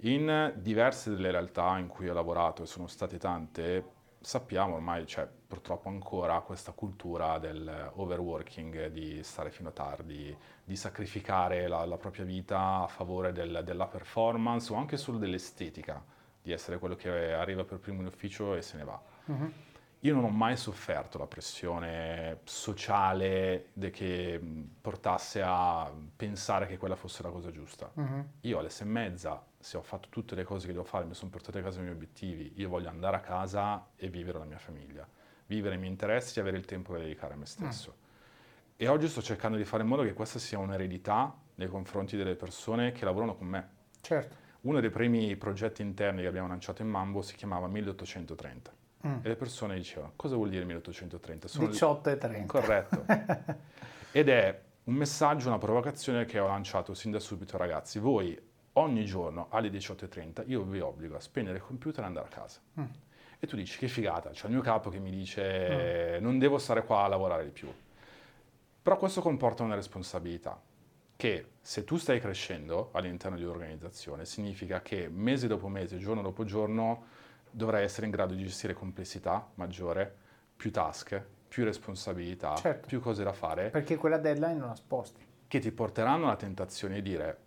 In diverse delle realtà in cui ho lavorato, e sono state tante, sappiamo ormai c'è purtroppo ancora questa cultura del overworking, di stare fino a tardi, di sacrificare la, la propria vita a favore del, della performance o anche solo dell'estetica, di essere quello che arriva per primo in ufficio e se ne va. Uh-huh. Io non ho mai sofferto la pressione sociale che portasse a pensare che quella fosse la cosa giusta. Uh-huh. Io alle sei e mezza se ho fatto tutte le cose che devo fare, mi sono portato a casa i miei obiettivi, io voglio andare a casa e vivere la mia famiglia, vivere i miei interessi e avere il tempo da dedicare a me stesso. Mm. E oggi sto cercando di fare in modo che questa sia un'eredità nei confronti delle persone che lavorano con me. Certo. Uno dei primi progetti interni che abbiamo lanciato in Mambo si chiamava 1830 mm. e le persone dicevano cosa vuol dire 1830? Sono 18 e 30. Corretto. Ed è un messaggio, una provocazione che ho lanciato sin da subito ragazzi. Voi ogni giorno alle 18.30 io vi obbligo a spegnere il computer e andare a casa. Mm. E tu dici che figata, c'è il mio capo che mi dice mm. non devo stare qua a lavorare di più. Però questo comporta una responsabilità che se tu stai crescendo all'interno di un'organizzazione significa che mese dopo mese, giorno dopo giorno dovrai essere in grado di gestire complessità maggiore, più task, più responsabilità, certo. più cose da fare. Perché quella deadline non la sposti. Che ti porteranno alla tentazione di dire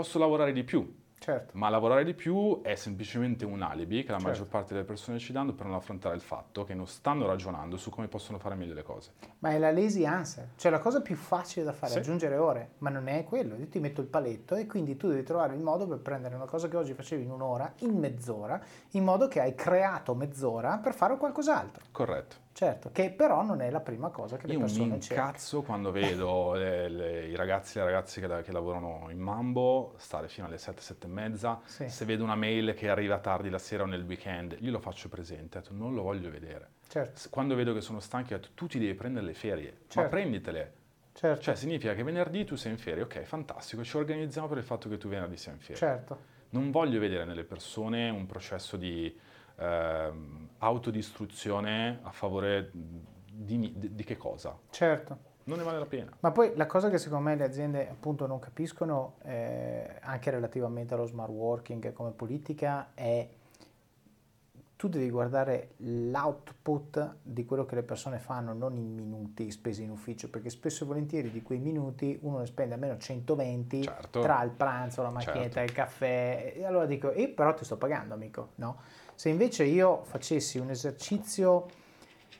posso lavorare di più. Certo. Ma lavorare di più è semplicemente un alibi che la certo. maggior parte delle persone ci danno per non affrontare il fatto che non stanno ragionando su come possono fare meglio le cose. Ma è la lazy answer, cioè la cosa più facile da fare, sì. aggiungere ore, ma non è quello, io ti metto il paletto e quindi tu devi trovare il modo per prendere una cosa che oggi facevi in un'ora, in mezz'ora, in modo che hai creato mezz'ora per fare qualcos'altro. Corretto. Certo, che però non è la prima cosa che le Io persone cercano. Io mi incazzo quando vedo le, le, i ragazzi e le ragazze che, che, lavorano in Mambo stare fino alle 7, 7 e mezza. Sì. Se vedo una mail che arriva tardi la sera o nel weekend, glielo faccio presente, detto, non lo voglio vedere. Certo. Quando vedo che sono stanchi, detto, tu ti devi prendere le ferie, certo. ma prenditele. Certo. Cioè significa che venerdì tu sei in ferie, ok, fantastico, ci organizziamo per il fatto che tu venerdì sia in ferie. Certo. Non voglio vedere nelle persone un processo di eh, autodistruzione a favore di, di, di che cosa? Certo. Non ne vale la pena. Ma poi la cosa che secondo me le aziende appunto non capiscono, eh, anche relativamente allo smart working come politica, è tu devi guardare l'output di quello che le persone fanno, non i minuti spesi in ufficio, perché spesso e volentieri di quei minuti uno ne spende almeno 120 certo. tra il pranzo, la macchinetta, certo. il caffè, e allora dico, e però ti sto pagando amico, no? Se invece io facessi un esercizio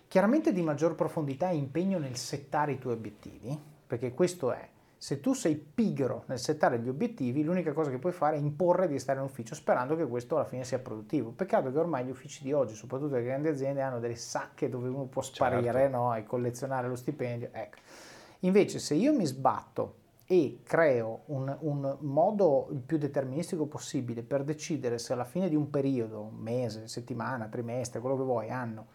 chiaramente di maggior profondità e impegno nel settare i tuoi obiettivi, perché questo è, se tu sei pigro nel settare gli obiettivi, l'unica cosa che puoi fare è imporre di stare in ufficio sperando che questo alla fine sia produttivo. Peccato che ormai gli uffici di oggi, soprattutto le grandi aziende, hanno delle sacche dove uno può sparire certo. no? e collezionare lo stipendio. Ecco. Invece se io mi sbatto e creo un, un, modo il più deterministico possibile per decidere se alla fine di un periodo, mese, settimana, trimestre, quello che vuoi, anno,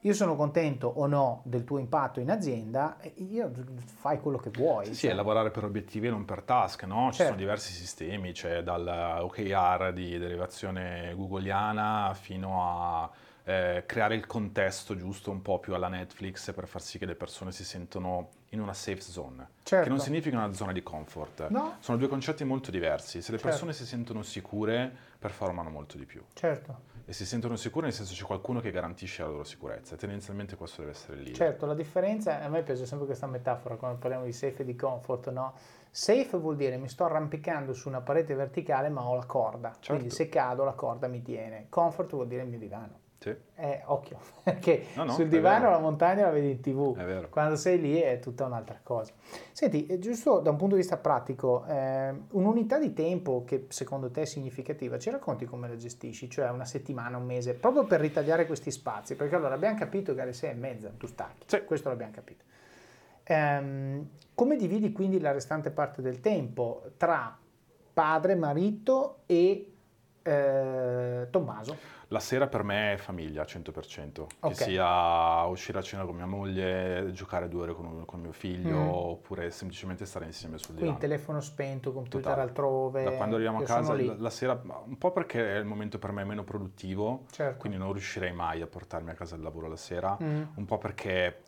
io sono contento o no del tuo impatto in azienda, io fai quello che vuoi. Sì, sì, è lavorare per obiettivi e non per task, no? Ci certo. sono diversi sistemi, c'è dal OKR di derivazione googoliana fino a eh, creare il contesto giusto un po' più alla Netflix per far sì che le persone si sentano in una safe zone, certo. che non significa una zona di comfort. No. Sono due concetti molto diversi. Se le certo. persone si sentono sicure, performano molto di più. Certo. E si sentono sicure nel senso c'è qualcuno che garantisce la loro sicurezza. E tendenzialmente questo deve essere lì. Certo, la differenza, a me piace sempre questa metafora quando parliamo di safe e di comfort, no? Safe vuol dire mi sto arrampicando su una parete verticale ma ho la corda, certo. quindi se cado la corda mi tiene. Comfort vuol dire il mio divano. Sì. Eh, occhio, perché no, no, sul divano la montagna la vedi in tv, quando sei lì è tutta un'altra cosa. Senti, eh, giusto da un punto di vista pratico, eh, un'unità di tempo che secondo te è significativa, ci racconti come la gestisci? Cioè una settimana, un mese, proprio per ritagliare questi spazi, perché allora abbiamo capito che alle sei e mezza tu stacchi, sì. questo l'abbiamo capito. Um, come dividi quindi la restante parte del tempo tra padre, marito e Eh, Tommaso. La sera per me è famiglia 100%, okay. che sia uscire a cena con mia moglie, giocare due ore con, con mio figlio mm. oppure semplicemente stare insieme sul divano. Quindi telefono spento, computer Totale. altrove. Da quando arriviamo a casa la, la, sera, un po' perché è il momento per me meno produttivo, certo. quindi non riuscirei mai a portarmi a casa il lavoro la sera, mm. un po' perché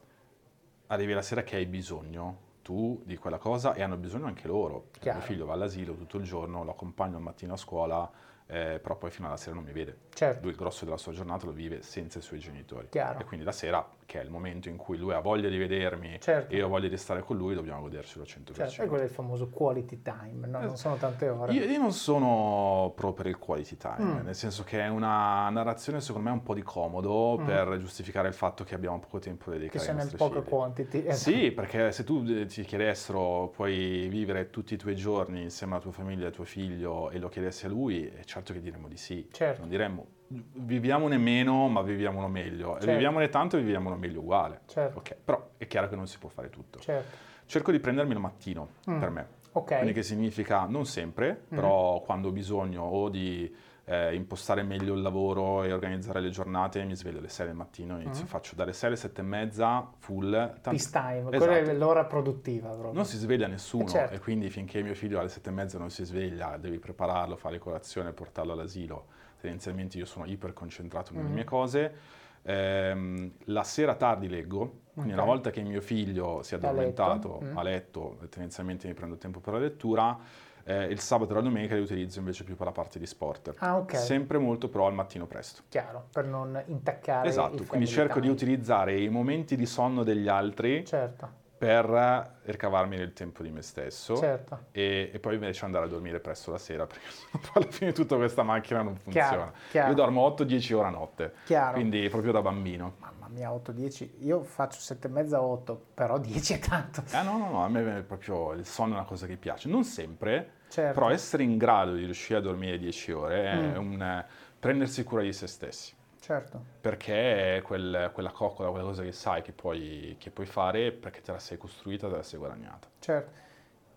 arrivi la sera che hai bisogno tu di quella cosa e hanno bisogno anche loro. Chiaro. Mio figlio va all'asilo tutto il giorno, lo accompagno al mattino a scuola, eh, però poi fino alla sera non mi vede. Certo. Lui il grosso della sua giornata lo vive senza i suoi genitori. Chiaro. E quindi la sera, che è il momento in cui lui ha voglia di vedermi certo. e io ho voglia di stare con lui, dobbiamo godercelo al 100%. Certo. E quello è il famoso quality time, no? non eh, sono tante ore. Io, io, non sono pro per il quality time, mm. nel senso che è una narrazione secondo me un po' di comodo mm. per giustificare il fatto che abbiamo poco tempo da dedicare che ai nostri poco quantity. Esatto. Sì, perché se tu eh, ti chiedessero puoi vivere tutti i tuoi giorni insieme alla tua famiglia e al tuo figlio e lo chiedessi a lui, è certo che diremmo di sì certo. non diremmo viviamone meno ma viviamolo meglio, certo. viviamone tanto e viviamolo meglio uguale. Certo. Okay. Però è chiaro che non si può fare tutto. Certo. Cerco di prendermi il mattino mm. per me. Okay. Quindi che significa non sempre, mm. però quando ho bisogno o di eh, impostare meglio il lavoro e organizzare le giornate, mi sveglio alle 6 del mattino, inizio, mm. faccio dalle 6 alle 7 e mezza full. Tanto... Peace time, esatto. quella è esatto. l'ora produttiva proprio. Non si sveglia nessuno eh certo. e quindi finché mio figlio alle 7 e mezza non si sveglia, devi prepararlo, fare colazione, portarlo all'asilo. Tendenzialmente io sono iper concentrato nelle mm. mie cose. Eh, la sera tardi leggo, quindi okay. una volta che mio figlio si è addormentato letto, mm. a letto tendenzialmente mi prendo tempo per la lettura eh, il sabato e la domenica li utilizzo invece più per la parte di sport. Ah, ok. Sempre molto però al mattino presto. Chiaro, per non intaccare Esatto, quindi cerco time. di utilizzare i momenti di sonno degli altri certo. Per ricavarmi del tempo di me stesso certo. e, e, poi invece andare a dormire presto la sera perché alla fine tutta questa macchina non funziona. Chiaro, chiaro. Io dormo 8-10 ore a notte, chiaro. quindi proprio da bambino. Mamma mia, 8-10, io faccio 7,5-8, però 10 è tanto. Ah no, no, no, a me proprio il sonno è una cosa che piace. Non sempre, Certo. Però essere in grado di riuscire a dormire 10 ore è mm. un prendersi cura di se stessi. Certo. Perché è quel, quella coccola, quella cosa che sai che puoi, che puoi fare perché te la sei costruita, te la sei guadagnata. Certo.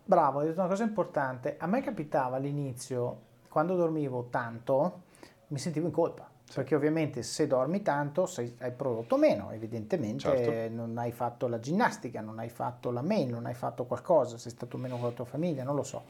Bravo, hai detto una cosa importante. A me capitava all'inizio, quando dormivo tanto, mi sentivo in colpa. Sì. Perché ovviamente se dormi tanto sei, hai prodotto meno, evidentemente certo. non hai fatto la ginnastica, non hai fatto la mail, non hai fatto qualcosa, sei stato meno con la tua famiglia, non lo so.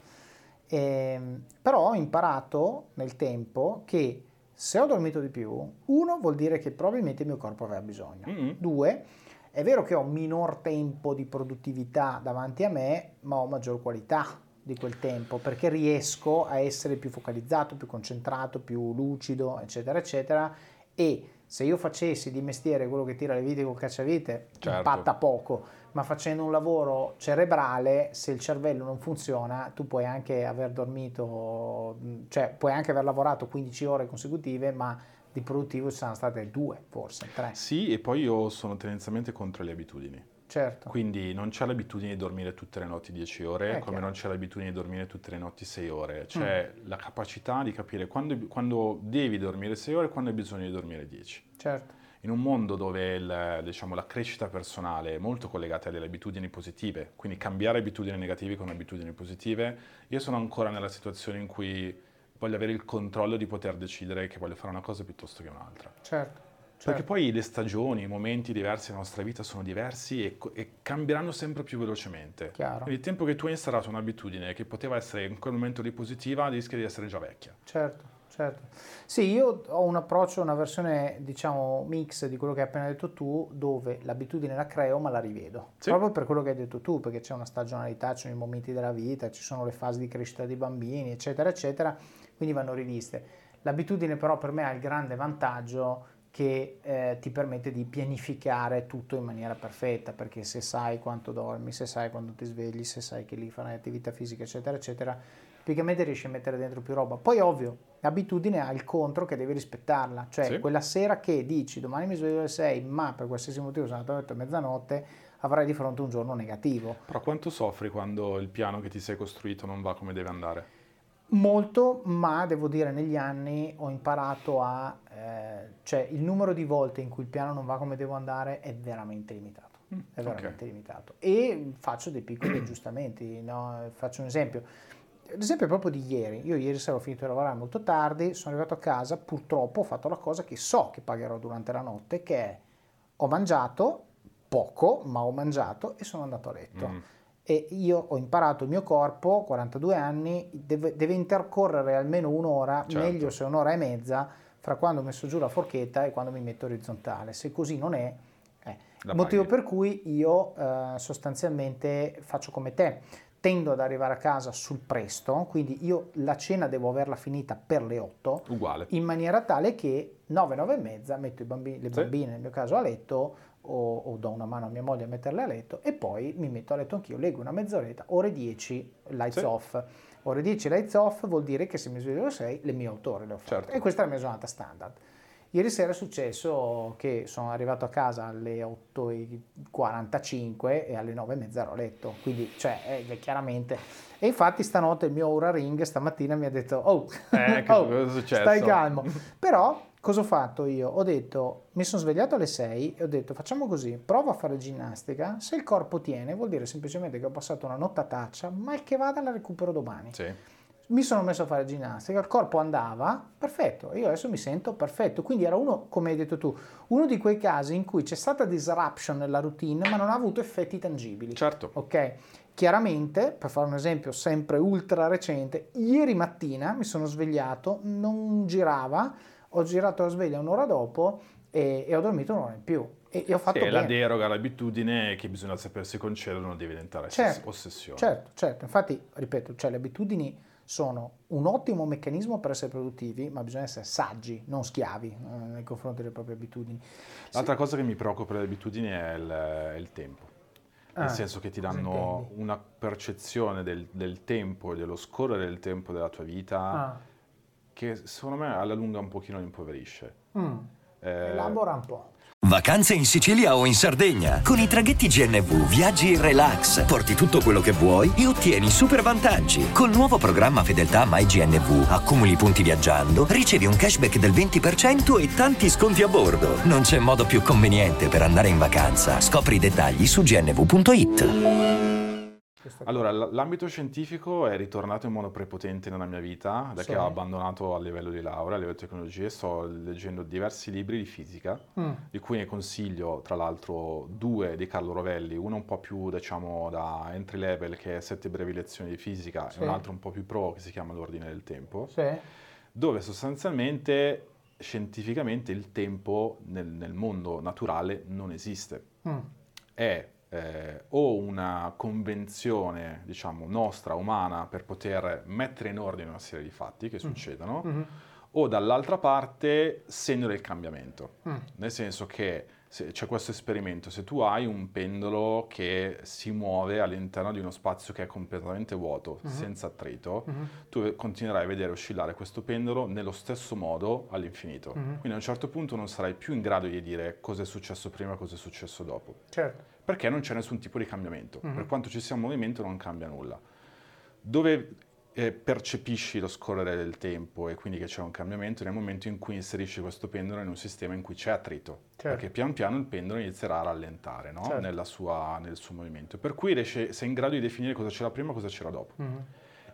Eh, però ho imparato nel tempo che se ho dormito di più, uno vuol dire che probabilmente il mio corpo aveva bisogno. Mm-hmm. Due, è vero che ho minor tempo di produttività davanti a me, ma ho maggior qualità di quel tempo perché riesco a essere più focalizzato, più concentrato, più lucido, eccetera, eccetera. E se io facessi di mestiere quello che tira le vite col cacciavite, certo. impatta poco ma facendo un lavoro cerebrale, se il cervello non funziona, tu puoi anche aver dormito, cioè puoi anche aver lavorato 15 ore consecutive, ma di produttivo ci saranno state due, forse tre. Sì, e poi io sono tendenzialmente contro le abitudini. Certo. Quindi non c'è l'abitudine di dormire tutte le notti 10 ore, È come chiaro. non c'è l'abitudine di dormire tutte le notti 6 ore. C'è mm. la capacità di capire quando, quando devi dormire 6 ore e quando hai bisogno di dormire 10. Certo in un mondo dove il, diciamo, la crescita personale è molto collegata alle abitudini positive, quindi cambiare abitudini negative con abitudini positive, io sono ancora nella situazione in cui voglio avere il controllo di poter decidere che voglio fare una cosa piuttosto che un'altra. Certo. Perché certo. poi le stagioni, i momenti diversi della nostra vita sono diversi e, e cambieranno sempre più velocemente. Chiaro. Il tempo che tu hai instaurato un'abitudine che poteva essere in quel momento di positiva rischia di essere già vecchia. Certo certo. Sì, io ho un approccio, una versione diciamo mix di quello che hai appena detto tu, dove l'abitudine la creo ma la rivedo. Sì. Proprio per quello che hai detto tu, perché c'è una stagionalità, ci sono i momenti della vita, ci sono le fasi di crescita dei bambini, eccetera, eccetera, quindi vanno riviste. L'abitudine però per me ha il grande vantaggio che eh, ti permette di pianificare tutto in maniera perfetta, perché se sai quanto dormi, se sai quando ti svegli, se sai che lì farai attività fisica, eccetera, eccetera, tipicamente riesci a mettere dentro più roba. Poi ovvio, l'abitudine ha il contro che devi rispettarla, cioè sì. quella sera che dici domani mi sveglio alle 6, ma per qualsiasi motivo sono andato a letto a mezzanotte, avrai di fronte un giorno negativo. Però quanto soffri quando il piano che ti sei costruito non va come deve andare? Molto, ma devo dire negli anni ho imparato a... Eh, cioè il numero di volte in cui il piano non va come devo andare è veramente limitato. Mm, è veramente okay. limitato. E faccio dei piccoli aggiustamenti, no? faccio un esempio ad esempio proprio di ieri, io ieri sera ho finito di lavorare molto tardi, sono arrivato a casa, purtroppo ho fatto la cosa che so che pagherò durante la notte, che è ho mangiato poco, ma ho mangiato e sono andato a letto. Mm. E io ho imparato il mio corpo, 42 anni, deve, deve intercorrere almeno un'ora, certo. meglio se un'ora e mezza, fra quando ho messo giù la forchetta e quando mi metto orizzontale. Se così non è, eh. il motivo per cui io eh, sostanzialmente faccio come te tendo ad arrivare a casa sul presto, quindi io la cena devo averla finita per le 8, Uguale. in maniera tale che 9, 9 e mezza metto bambini, le bambine, sì. nel mio caso, a letto o, o, do una mano a mia moglie a metterle a letto e poi mi metto a letto anch'io, leggo una mezz'oretta, ore 10 lights sì. off. Ore 10 lights off vuol dire che se mi sveglio alle 6 le mie 8 ore le ho fatte. Certo. E questa è la mia giornata standard. Ieri sera è successo che sono arrivato a casa alle 8.45 e alle 9.30 ero a letto, quindi cioè eh, chiaramente... E infatti stanotte il mio Aura Ring stamattina mi ha detto oh, eh, oh stai calmo. Però cosa ho fatto io? Ho detto, mi sono svegliato alle 6 e ho detto facciamo così, provo a fare ginnastica, se il corpo tiene vuol dire semplicemente che ho passato una nottataccia, mal che vada la recupero domani. Sì mi sono messo a fare ginnastica, il corpo andava, perfetto, io adesso mi sento perfetto. Quindi era uno, come hai detto tu, uno di quei casi in cui c'è stata disruption nella routine, ma non ha avuto effetti tangibili. Certo. Ok? Chiaramente, per fare un esempio sempre ultra recente, ieri mattina mi sono svegliato, non girava, ho girato la sveglia un'ora dopo e, e ho dormito un'ora in più. E, e ho fatto sì, bene. la deroga, l'abitudine che bisogna sapersi concedere non deve diventare certo, ossessione. Certo, certo. Infatti, ripeto, cioè le abitudini sono un ottimo meccanismo per essere produttivi, ma bisogna essere saggi, non schiavi eh, nei confronti delle proprie abitudini. L'altra sì. cosa che mi preoccupa delle abitudini è il, è il tempo. Nel ah, senso che ti danno una percezione del, del, tempo e dello scorrere del tempo della tua vita ah. Che secondo me alla lunga un pochino impoverisce. Mm. Eh, Elabora un po'. Vacanze in Sicilia o in Sardegna. Con i traghetti GNV viaggi in relax, porti tutto quello che vuoi e ottieni super vantaggi. Col nuovo programma Fedeltà MyGNV accumuli punti viaggiando, ricevi un cashback del 20% e tanti sconti a bordo. Non c'è modo più conveniente per andare in vacanza. Scopri i dettagli su gnv.it. Allora, l'ambito scientifico è ritornato in modo prepotente nella mia vita, da sì. che ho abbandonato a livello di laurea, a livello di tecnologie, sto leggendo diversi libri di fisica, mm. di cui ne consiglio tra l'altro due di Carlo Rovelli, uno un po' più diciamo da entry level che è Sette brevi lezioni di fisica sì. e un altro un po' più pro che si chiama L'ordine del tempo, sì. dove sostanzialmente scientificamente il tempo nel, nel mondo naturale non esiste. Mm. È eh, o una convenzione, diciamo, nostra, umana, per poter mettere in ordine una serie di fatti che mm. succedono, mm-hmm. o dall'altra parte segno del cambiamento. Mm. Nel senso che c'è questo esperimento, se tu hai un pendolo che si muove all'interno di uno spazio che è completamente vuoto, uh-huh. senza attrito, uh-huh. tu continuerai a vedere oscillare questo pendolo nello stesso modo all'infinito. Uh-huh. Quindi a un certo punto non sarai più in grado di dire cosa è successo prima e cosa è successo dopo. Certo. Perché non c'è nessun tipo di cambiamento. Per quanto ci sia un movimento non cambia nulla. Dove eh, percepisci lo scorrere del tempo e quindi che c'è un cambiamento nel momento in cui inserisci questo pendolo in un sistema in cui c'è attrito. Certo. Perché pian piano il pendolo inizierà a rallentare no? certo. sua, nel suo movimento. Per cui riesce, sei in grado di definire cosa c'era prima e cosa c'era dopo. Mm-hmm.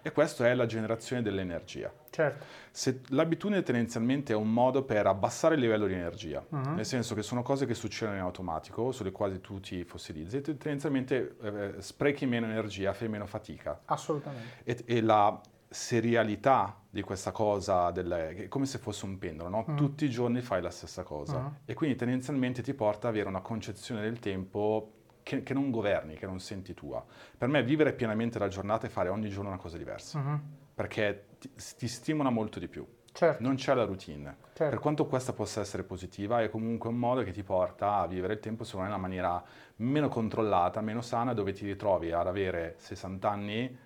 E questa è la generazione dell'energia. Certo. Se l'abitudine tendenzialmente è un modo per abbassare il livello di energia, uh-huh. nel senso che sono cose che succedono in automatico, sulle quali tu ti fossilizzi, e tendenzialmente eh, sprechi meno energia, fai meno fatica. Assolutamente. E, e la serialità di questa cosa, del, è come se fosse un pendolo, no? uh-huh. tutti i giorni fai la stessa cosa uh-huh. e quindi tendenzialmente ti porta ad avere una concezione del tempo che, che, non governi, che non senti tua. Per me vivere pienamente la giornata e fare ogni giorno una cosa diversa, uh-huh. perché ti, ti, stimola molto di più. Certo. Non c'è la routine. Certo. Per quanto questa possa essere positiva, è comunque un modo che ti porta a vivere il tempo secondo me in una maniera meno controllata, meno sana, dove ti ritrovi ad avere 60 anni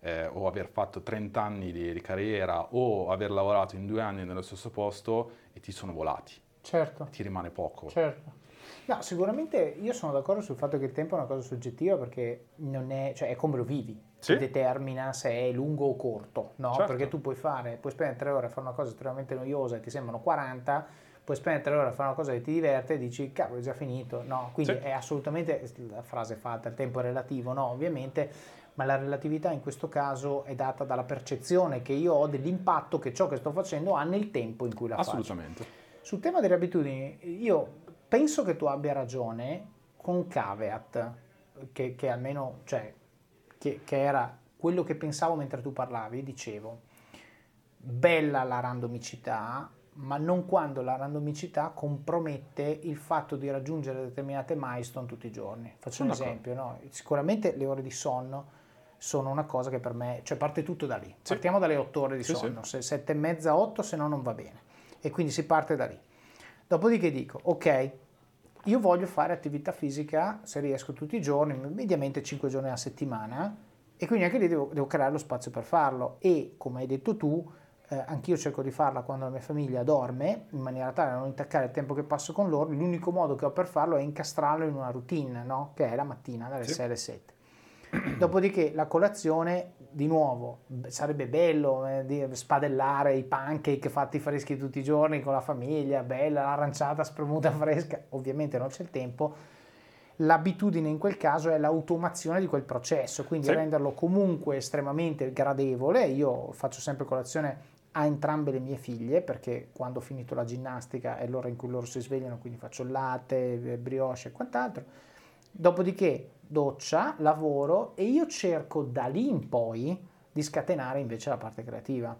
eh, o aver fatto 30 anni di, di, carriera o aver lavorato in due anni nello stesso posto e ti sono volati. Certo. Ti rimane poco. Certo. No, sicuramente io sono d'accordo sul fatto che il tempo è una cosa soggettiva perché non è, cioè è come lo vivi, sì. determina se è lungo o corto, no? Certo. Perché tu puoi fare, puoi spendere tre ore a fare una cosa estremamente noiosa e ti sembrano 40, puoi spendere tre ore a fare una cosa che ti diverte e dici cavolo è già finito, no? Quindi sì. è assolutamente, la frase fatta, il tempo è relativo, no? Ovviamente, ma la relatività in questo caso è data dalla percezione che io ho dell'impatto che ciò che sto facendo ha nel tempo in cui la Assolutamente. faccio. Sul tema delle abitudini, io penso che tu abbia ragione con caveat, che, che almeno, cioè, che, che era quello che pensavo mentre tu parlavi, dicevo, bella la randomicità, ma non quando la randomicità compromette il fatto di raggiungere determinate milestone tutti i giorni. Faccio un esempio, no? sicuramente le ore di sonno sono una cosa che per me, cioè parte tutto da lì. Sì. Partiamo dalle 8 ore di sì, sonno, sì. se sette e mezza, 8, se no non va bene. E quindi si parte da lì. Dopodiché dico, ok, io voglio fare attività fisica, se riesco tutti i giorni, mediamente 5 giorni alla settimana, e quindi anche lì devo, devo creare lo spazio per farlo. E come hai detto tu, eh, anch'io cerco di farla quando la mia famiglia dorme, in maniera tale da non intaccare il tempo che passo con loro, l'unico modo che ho per farlo è incastrarlo in una routine, no? che è la mattina dalle sì. 6 alle 7. Dopodiché la colazione, di nuovo, sarebbe bello eh, spadellare i pancake fatti freschi tutti i giorni con la famiglia, bella, l'aranciata spremuta fresca, ovviamente non c'è il tempo. L'abitudine in quel caso è l'automazione di quel processo, quindi sì. renderlo comunque estremamente gradevole. Io faccio sempre colazione a entrambe le mie figlie perché quando ho finito la ginnastica è l'ora in cui loro si svegliano, quindi faccio latte, brioche e quant'altro. Dopodiché doccia, lavoro e io cerco da lì in poi di scatenare invece la parte creativa.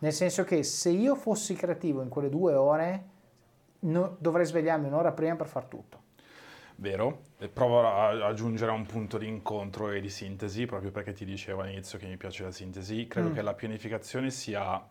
Nel senso che se io fossi creativo in quelle due ore no, dovrei svegliarmi un'ora prima per far tutto. Vero, e provo a aggiungere un punto di incontro e di sintesi, proprio perché ti dicevo all'inizio che mi piace la sintesi. Credo mm. che la pianificazione sia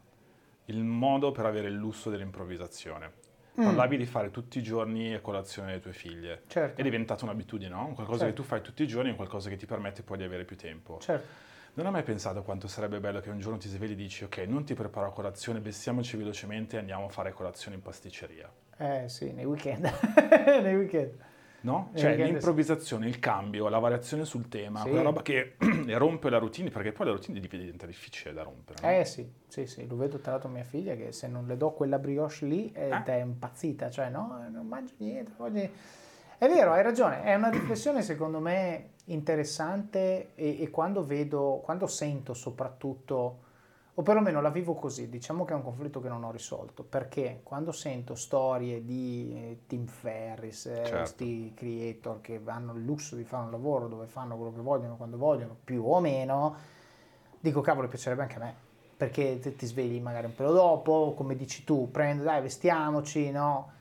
il modo per avere il lusso dell'improvvisazione. Mm. Parlavi di fare tutti i giorni a colazione le tue figlie. Certo. È diventata un'abitudine, no? Qualcosa certo. che tu fai tutti i giorni, qualcosa che ti permette poi di avere più tempo. Certo. Non hai mai pensato quanto sarebbe bello che un giorno ti svegli e dici ok, non ti preparo a colazione, vestiamoci velocemente e andiamo a fare colazione in pasticceria. Eh sì, nei weekend. nei weekend. No? Cioè l'improvvisazione, il cambio, la variazione sul tema, sì. quella roba che rompe la routine, perché poi la routine diventa difficile da rompere. No? Eh sì, sì, sì, lo vedo tra l'altro mia figlia che se non le do quella brioche lì eh? è impazzita, cioè no, non mangio niente. Oggi... È vero, hai ragione, è una riflessione secondo me interessante e, e quando vedo, quando sento soprattutto o perlomeno la vivo così, diciamo che è un conflitto che non ho risolto, perché quando sento storie di eh, Tim Ferris, eh, certo. questi creator che hanno il lusso di fare un lavoro dove fanno quello che vogliono, quando vogliono, più o meno, dico cavolo piacerebbe anche a me, perché ti, svegli magari un pelo dopo, come dici tu, prendo, dai vestiamoci, no?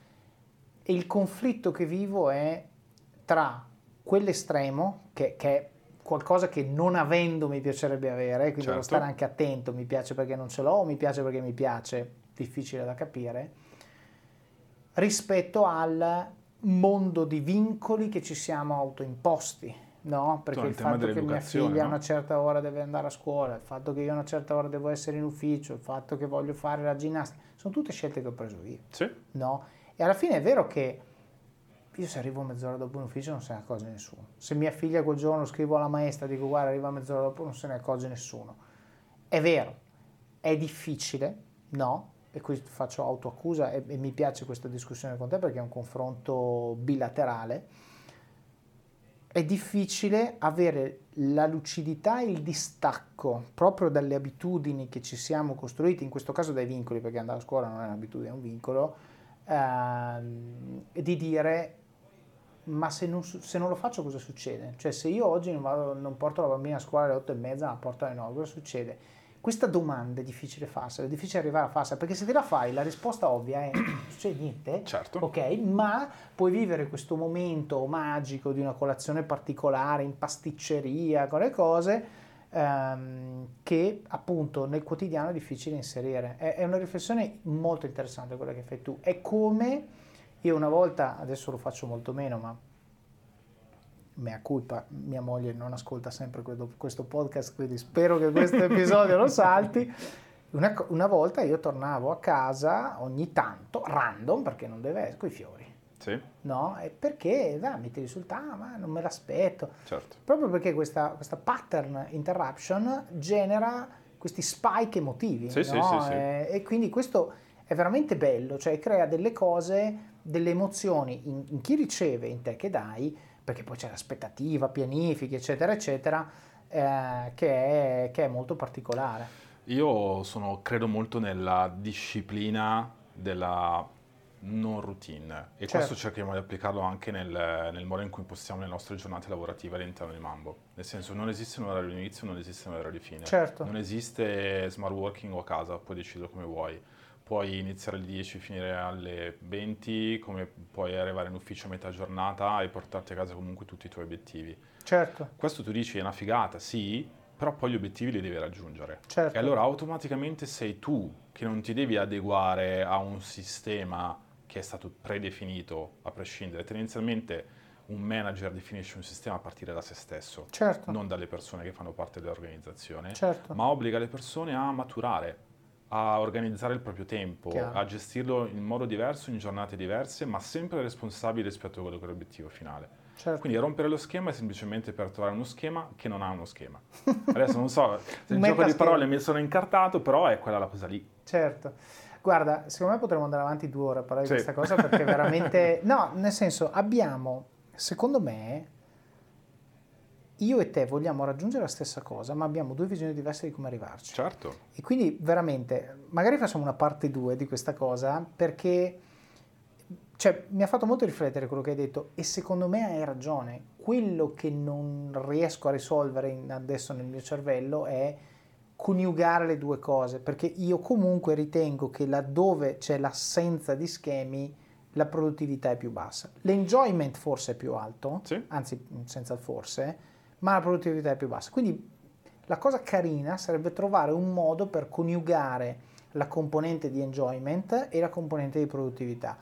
E il conflitto che vivo è tra quell'estremo, che, che è qualcosa che non avendo mi piacerebbe avere, quindi certo. devo stare anche attento, mi piace perché non ce l'ho o mi piace perché mi piace, difficile da capire, rispetto al mondo di vincoli che ci siamo autoimposti, no? Perché il, il fatto che mia figlia no? a una certa ora deve andare a scuola, il fatto che io a una certa ora devo essere in ufficio, il fatto che voglio fare la ginnastica, sono tutte scelte che ho preso io, sì. no? E alla fine è vero che io se arrivo mezz'ora dopo in ufficio non se ne accorge nessuno. Se mia figlia quel giorno scrivo alla maestra dico guarda arriva mezz'ora dopo non se ne accorge nessuno. È vero, è difficile, no? E qui faccio autoaccusa e, e mi piace questa discussione con te perché è un confronto bilaterale. È difficile avere la lucidità e il distacco proprio dalle abitudini che ci siamo costruiti, in questo caso dai vincoli, perché andare a scuola non è un'abitudine, è un vincolo, ehm, di dire ma se non, se non, lo faccio cosa succede? Cioè se io oggi non, vado, non porto la bambina a scuola alle 8 e mezza, la porto alle 9, cosa succede? Questa domanda è difficile farsela, è difficile arrivare a farsela, perché se te la fai la risposta ovvia è non succede niente, certo. ok? Ma puoi vivere questo momento magico di una colazione particolare in pasticceria, con le cose, ehm, che appunto nel quotidiano è difficile inserire. È, è una riflessione molto interessante quella che fai tu, è come io una volta, adesso lo faccio molto meno, ma mea culpa, mia moglie non ascolta sempre questo podcast, quindi spero che questo episodio lo salti. Una, una, volta io tornavo a casa ogni tanto, random, perché non deve essere, i fiori. Sì. No? E perché, dai, metti risultato, ma non me l'aspetto. Certo. Proprio perché questa, questa pattern interruption genera questi spike emotivi. Sì, no? sì, sì, e, e quindi questo è veramente bello, cioè crea delle cose delle emozioni in, in chi riceve, in te che dai, perché poi c'è l'aspettativa, pianifichi, eccetera, eccetera, eh, che, è, che è molto particolare. Io sono, credo molto nella disciplina della non routine e certo. questo cerchiamo di applicarlo anche nel, nel, modo in cui impostiamo le nostre giornate lavorative all'interno di Mambo. Nel senso non esiste un orario di inizio, non esiste un orario di fine. Certo. Non esiste smart working o a casa, puoi decidere come vuoi. Puoi iniziare alle 10 e finire alle 20, come puoi arrivare in ufficio a metà giornata e portarti a casa comunque tutti i tuoi obiettivi. Certo. Questo tu dici è una figata, sì, però poi gli obiettivi li devi raggiungere. Certo. E allora automaticamente sei tu che non ti devi adeguare a un sistema che è stato predefinito a prescindere. Tendenzialmente un manager definisce un sistema a partire da se stesso, certo. non dalle persone che fanno parte dell'organizzazione, certo. ma obbliga le persone a maturare, a organizzare il proprio tempo, Chiaro. a gestirlo in modo diverso, in giornate diverse, ma sempre responsabili rispetto a quello che è l'obiettivo finale. Certo. Quindi rompere lo schema è semplicemente per trovare uno schema che non ha uno schema. Adesso non so se il gioco di parole mi sono incartato, però è quella la cosa lì. Certo. Guarda, secondo me potremmo andare avanti due ore a parlare sì. di questa cosa perché veramente... No, nel senso, abbiamo, secondo me, io e te vogliamo raggiungere la stessa cosa, ma abbiamo due visioni diverse di come arrivarci. Certo. E quindi veramente, magari facciamo una parte due di questa cosa perché cioè, mi ha fatto molto riflettere quello che hai detto e secondo me hai ragione. Quello che non riesco a risolvere adesso nel mio cervello è coniugare le due cose, perché io comunque ritengo che laddove c'è l'assenza di schemi la produttività è più bassa. L'enjoyment forse è più alto, sì. anzi senza forse, ma la produttività è più bassa. Quindi la cosa carina sarebbe trovare un modo per coniugare la componente di enjoyment e la componente di produttività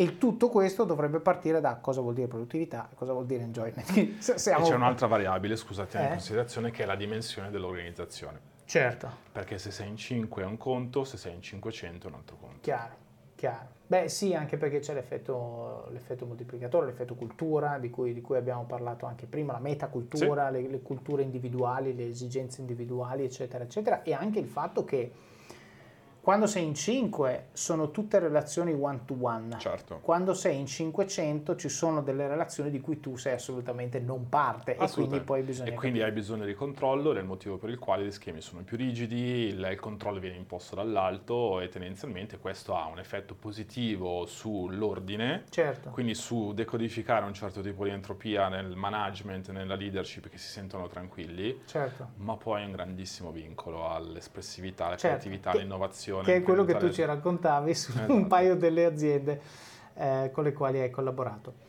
e tutto questo dovrebbe partire da cosa vuol dire produttività e cosa vuol dire enjoyment. Siamo... E c'è un'altra variabile, scusate, eh? in considerazione, che è la dimensione dell'organizzazione. Certo. Perché se sei in 5 è un conto, se sei in 500 è un altro conto. Chiaro, chiaro. Beh sì, anche perché c'è l'effetto, l'effetto moltiplicatore, l'effetto cultura, di cui, di cui, abbiamo parlato anche prima, la metacultura, sì. le, le culture individuali, le esigenze individuali, eccetera, eccetera, e anche il fatto che quando sei in 5 sono tutte relazioni one to one. Certo. Quando sei in 500 ci sono delle relazioni di cui tu sei assolutamente non parte e quindi poi bisogna... E quindi hai bisogno di controllo ed è il motivo per il quale gli schemi sono più rigidi, il, il controllo viene imposto dall'alto e tendenzialmente questo ha un effetto positivo sull'ordine, certo. quindi su decodificare un certo tipo di entropia nel management, nella leadership che si sentono tranquilli, certo. ma poi è un grandissimo vincolo all'espressività, alla certo. creatività, all'innovazione che è quello che tu ci raccontavi su esatto. un paio delle aziende eh, con le quali hai collaborato.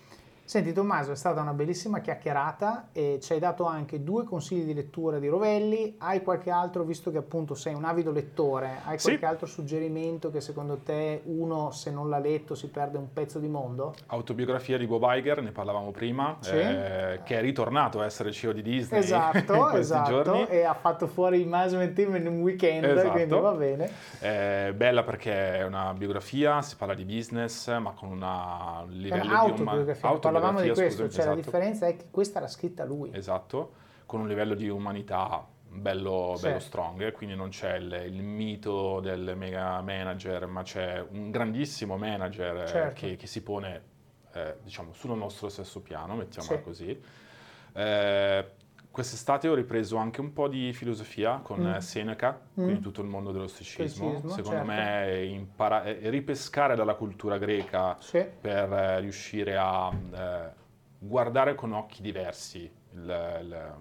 Senti Tommaso, è stata una bellissima chiacchierata e ci hai dato anche due consigli di lettura di Rovelli. Hai qualche altro, visto che appunto sei un avido lettore, hai qualche sì. altro suggerimento che secondo te uno se non l'ha letto si perde un pezzo di mondo? Autobiografia di Bob Iger, ne parlavamo prima, sì. eh, che è ritornato a essere CEO di Disney esatto, in questi esatto, giorni. e ha fatto fuori il management team in un weekend, esatto. quindi va bene. È bella perché è una biografia, si parla di business, ma con una, un livello di autobiografia parlavamo di questo, cioè esatto. la differenza è che questa l'ha scritta lui. Esatto, con un livello di umanità bello, Sì. bello strong, eh, quindi non c'è il, il mito del mega manager, ma c'è un grandissimo manager eh, Certo. che, che si pone eh, diciamo sul nostro stesso piano, mettiamola Sì. così. Eh, quest'estate ho ripreso anche un po' di filosofia con Mm. eh, Seneca, Mm. quindi tutto il mondo dello stoicismo. Stoicismo, Secondo certo. me impara- è ripescare dalla cultura greca Sì, per eh, riuscire a eh, guardare con occhi diversi il- il-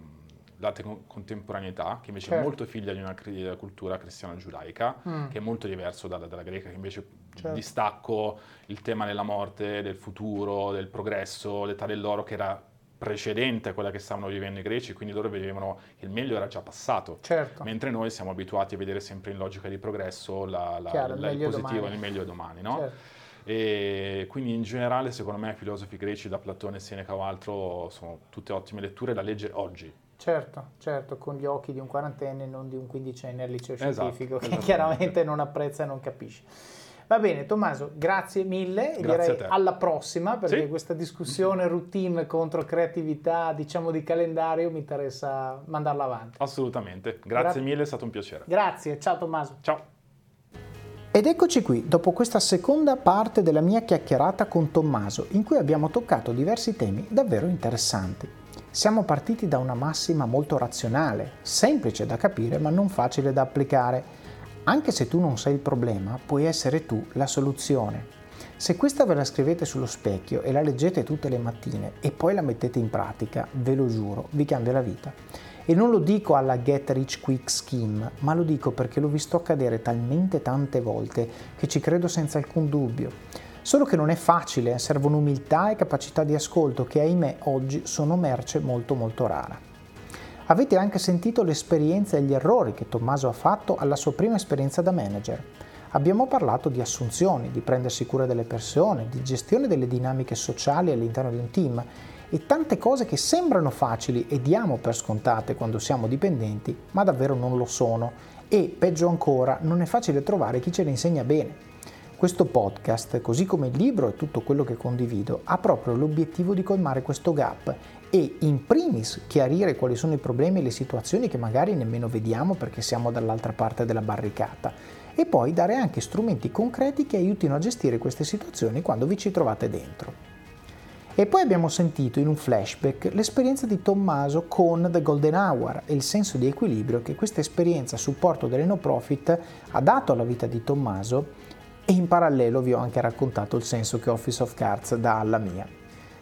la te- contemporaneità, che invece Certo. è molto figlia di una cri- cultura cristiano-giudaica, Mm. che è molto diverso dalla, dalla greca, che invece Certo. distacco il tema della morte, del futuro, del progresso, l'età dell'oro che era precedente a quella che stavano vivendo i greci, quindi loro vedevano che il meglio era già passato. certo. Mentre noi siamo abituati a vedere sempre in logica di progresso la- la- Chiaro, il la- il positivo e il meglio domani, no? certo. E quindi in generale, secondo me, filosofi greci da Platone, Seneca o altro sono tutte ottime letture da leggere oggi. Certo, certo, con gli occhi di un quarantenne e non di un quindicenne al liceo Esatto, scientifico che chiaramente non apprezza e non capisce. Va bene, Tommaso, grazie mille e Grazie direi a te. alla prossima perché Sì. questa discussione routine contro creatività, diciamo di calendario, mi interessa mandarla avanti. Assolutamente. Grazie Gra- mille, è stato un piacere. Grazie, ciao Tommaso. Ciao. Ed eccoci qui, dopo questa seconda parte della mia chiacchierata con Tommaso, in cui abbiamo toccato diversi temi davvero interessanti. Siamo partiti da una massima molto razionale, semplice da capire ma non facile da applicare. Anche se tu non sei il problema, puoi essere tu la soluzione. Se questa ve la scrivete sullo specchio e la leggete tutte le mattine e poi la mettete in pratica, ve lo giuro, vi cambia la vita. E non lo dico alla get rich quick scheme, ma lo dico perché l'ho visto accadere talmente tante volte che ci credo senza alcun dubbio. Solo che non è facile, servono umiltà e capacità di ascolto che ahimè oggi sono merce molto molto rara. Avete anche sentito l'esperienza e gli errori che Tommaso ha fatto alla sua prima esperienza da manager. Abbiamo parlato di assunzioni, di prendersi cura delle persone, di gestione delle dinamiche sociali all'interno di un team e tante cose che sembrano facili e diamo per scontate quando siamo dipendenti, ma davvero non lo sono e, peggio ancora, non è facile trovare chi ce le insegna bene. Questo podcast, così come il libro e tutto quello che condivido, ha proprio l'obiettivo di colmare questo gap e in primis chiarire quali sono i problemi e le situazioni che magari nemmeno vediamo perché siamo dall'altra parte della barricata e poi dare anche strumenti concreti che aiutino a gestire queste situazioni quando vi ci trovate dentro. E poi abbiamo sentito in un flashback l'esperienza di Tommaso con The Golden Hour e il senso di equilibrio che questa esperienza a supporto delle no profit ha dato alla vita di Tommaso e in parallelo vi ho anche raccontato il senso che Office of Cards dà alla mia.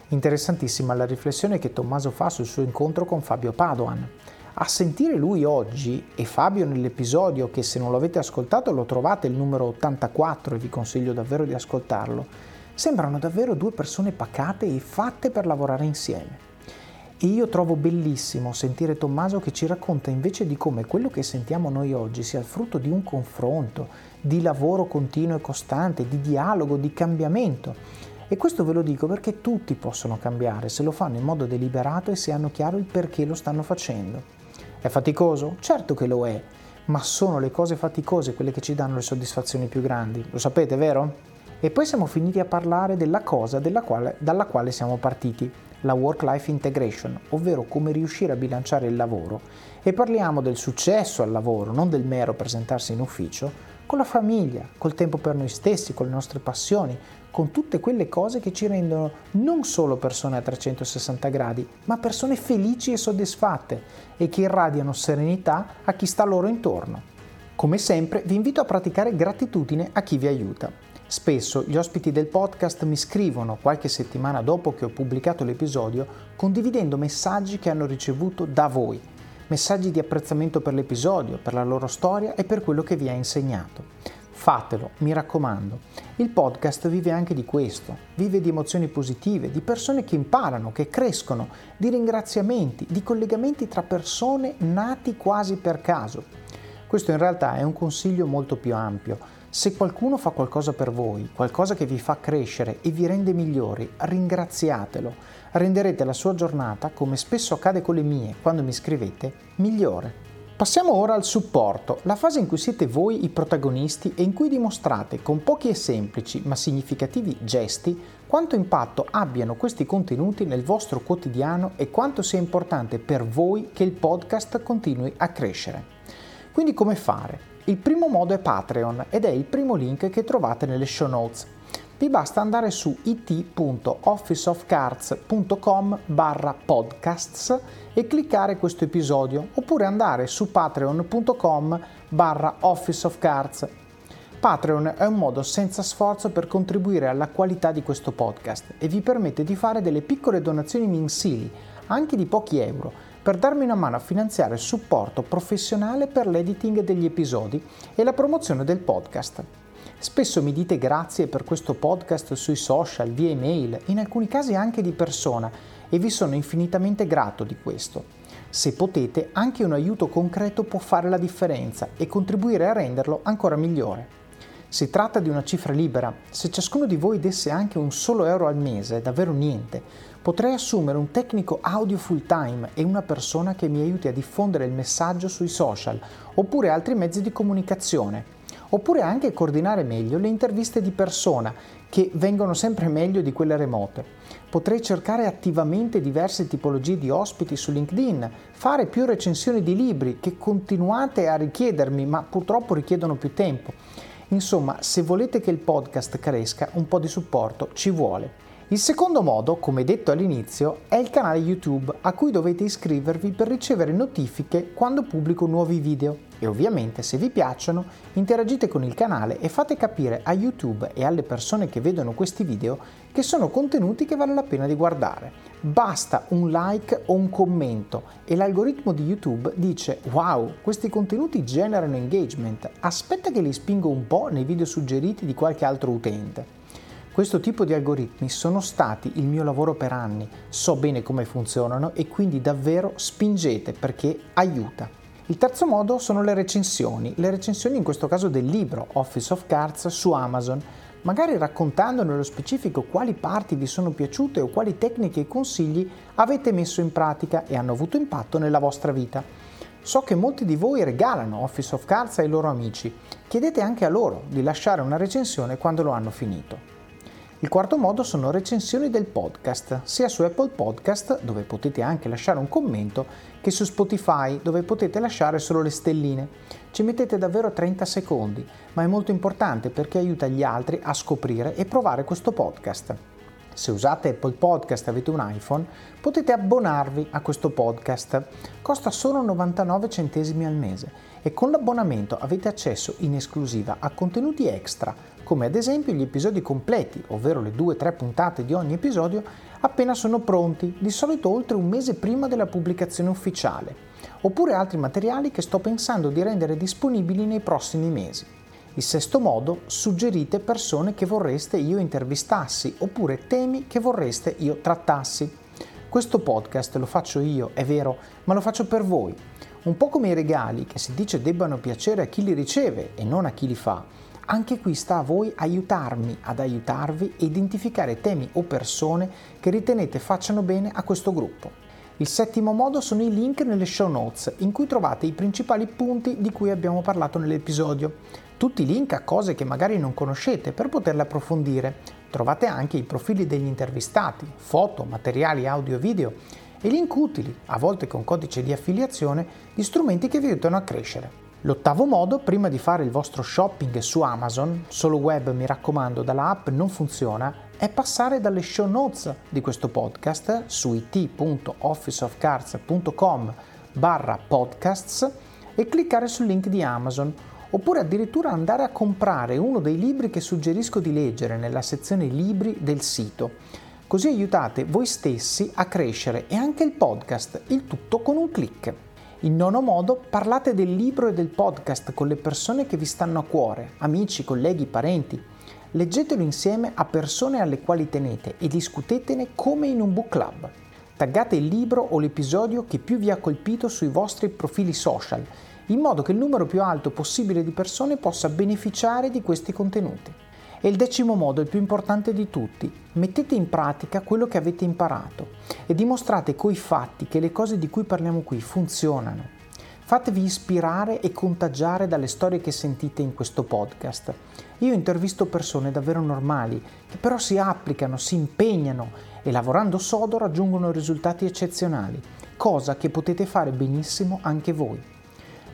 Interessantissima la riflessione che Tommaso fa sul suo incontro con Fabio Padoan. A sentire lui oggi e Fabio nell'episodio che se non lo avete ascoltato lo trovate il numero 84 e vi consiglio davvero di ascoltarlo, sembrano davvero due persone pacate e fatte per lavorare insieme. E io trovo bellissimo sentire Tommaso che ci racconta invece di come quello che sentiamo noi oggi sia il frutto di un confronto, di lavoro continuo e costante, di dialogo, di cambiamento. E questo ve lo dico perché tutti possono cambiare se lo fanno in modo deliberato e se hanno chiaro il perché lo stanno facendo. È faticoso? Certo che lo è, ma sono le cose faticose quelle che ci danno le soddisfazioni più grandi. Lo sapete, vero? E poi siamo finiti a parlare della cosa quale, dalla quale siamo partiti, la work-life integration, ovvero come riuscire a bilanciare il lavoro e parliamo del successo al lavoro, non del mero presentarsi in ufficio, con la famiglia, col tempo per noi stessi, con le nostre passioni, con tutte quelle cose che ci rendono non solo persone a 360 gradi, ma persone felici e soddisfatte e che irradiano serenità a chi sta loro intorno. Come sempre vi invito a praticare gratitudine a chi vi aiuta. Spesso gli ospiti del podcast mi scrivono qualche settimana dopo che ho pubblicato l'episodio condividendo messaggi che hanno ricevuto da voi, messaggi di apprezzamento per l'episodio, per la loro storia e per quello che vi ha insegnato. Fatelo, mi raccomando. Il podcast vive anche di questo, vive di emozioni positive, di persone che imparano, che crescono, di ringraziamenti, di collegamenti tra persone nati quasi per caso. Questo in realtà è un consiglio molto più ampio se qualcuno fa qualcosa per voi, qualcosa che vi fa crescere e vi rende migliori, ringraziatelo. Renderete la sua giornata, come spesso accade con le mie quando mi scrivete, migliore. Passiamo ora al supporto, la fase in cui siete voi i protagonisti e in cui dimostrate con pochi e semplici ma significativi gesti quanto impatto abbiano questi contenuti nel vostro quotidiano e quanto sia importante per voi che il podcast continui a crescere. Quindi come fare? Il primo modo è Patreon ed è il primo link che trovate nelle show notes. Vi basta andare su it.officeofcards.com barra podcasts e cliccare questo episodio oppure andare su patreon.com barra officeofcards. Patreon è un modo senza sforzo per contribuire alla qualità di questo podcast e vi permette di fare delle piccole donazioni mensili, anche di pochi euro, per darmi una mano a finanziare il supporto professionale per l'editing degli episodi e la promozione del podcast. Spesso mi dite grazie per questo podcast sui social, via email, in alcuni casi anche di persona e vi sono infinitamente grato di questo. Se potete, anche un aiuto concreto può fare la differenza e contribuire a renderlo ancora migliore. Si tratta di una cifra libera, se ciascuno di voi desse anche un solo euro al mese, davvero niente, Potrei assumere un tecnico audio full time e una persona che mi aiuti a diffondere il messaggio sui social, oppure altri mezzi di comunicazione, oppure anche coordinare meglio le interviste di persona, che vengono sempre meglio di quelle remote. Potrei cercare attivamente diverse tipologie di ospiti su LinkedIn, fare più recensioni di libri che continuate a richiedermi, ma purtroppo richiedono più tempo. Insomma, se volete che il podcast cresca, un po' di supporto ci vuole. Il secondo modo, come detto all'inizio, è il canale YouTube a cui dovete iscrivervi per ricevere notifiche quando pubblico nuovi video e ovviamente se vi piacciono interagite con il canale e fate capire a YouTube e alle persone che vedono questi video che sono contenuti che vale la pena di guardare. Basta un like o un commento e l'algoritmo di YouTube dice wow, questi contenuti generano engagement, aspetta che li spingo un po' nei video suggeriti di qualche altro utente. Questo tipo di algoritmi sono stati il mio lavoro per anni, so bene come funzionano e quindi davvero spingete perché aiuta. Il terzo modo sono le recensioni, le recensioni in questo caso del libro Office of Cards su Amazon, magari raccontando nello specifico quali parti vi sono piaciute o quali tecniche e consigli avete messo in pratica e hanno avuto impatto nella vostra vita. So che molti di voi regalano Office of Cards ai loro amici, chiedete anche a loro di lasciare una recensione quando lo hanno finito. Il quarto modo sono recensioni del podcast, sia su Apple Podcast, dove potete anche lasciare un commento, che su Spotify, dove potete lasciare solo le stelline. Ci mettete davvero 30 secondi, ma è molto importante perché aiuta gli altri a scoprire e provare questo podcast. Se usate Apple Podcast e avete un iPhone, potete abbonarvi a questo podcast. Costa solo 99 centesimi al mese e con l'abbonamento avete accesso in esclusiva a contenuti extra, come ad esempio gli episodi completi, ovvero le 2-3 puntate di ogni episodio, appena sono pronti, di solito oltre un mese prima della pubblicazione ufficiale, oppure altri materiali che sto pensando di rendere disponibili nei prossimi mesi. Il sesto modo, suggerite persone che vorreste io intervistassi oppure temi che vorreste io trattassi. Questo podcast lo faccio io, è vero, ma lo faccio per voi. Un po' come i regali che si dice debbano piacere a chi li riceve e non a chi li fa. Anche qui sta a voi aiutarmi ad aiutarvi e identificare temi o persone che ritenete facciano bene a questo gruppo. Il settimo modo sono i link nelle show notes in cui trovate i principali punti di cui abbiamo parlato nell'episodio tutti i link a cose che magari non conoscete per poterle approfondire. Trovate anche i profili degli intervistati, foto, materiali audio e video e link utili, a volte con codice di affiliazione, di strumenti che vi aiutano a crescere. L'ottavo modo, prima di fare il vostro shopping su Amazon, solo web mi raccomando dalla app non funziona, è passare dalle show notes di questo podcast su it.officeofcards.com barra podcasts e cliccare sul link di Amazon oppure addirittura andare a comprare uno dei libri che suggerisco di leggere nella sezione libri del sito. Così aiutate voi stessi a crescere e anche il podcast, il tutto con un clic. In nono modo, parlate del libro e del podcast con le persone che vi stanno a cuore, amici, colleghi, parenti. Leggetelo insieme a persone alle quali tenete e discutetene come in un book club. Taggate il libro o l'episodio che più vi ha colpito sui vostri profili social in modo che il numero più alto possibile di persone possa beneficiare di questi contenuti. E il decimo modo, il più importante di tutti, mettete in pratica quello che avete imparato e dimostrate coi fatti che le cose di cui parliamo qui funzionano. Fatevi ispirare e contagiare dalle storie che sentite in questo podcast. Io intervisto persone davvero normali, che però si applicano, si impegnano e lavorando sodo raggiungono risultati eccezionali, cosa che potete fare benissimo anche voi.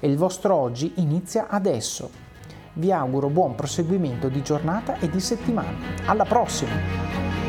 e il vostro oggi inizia adesso. Vi auguro buon proseguimento di giornata e di settimana. Alla prossima!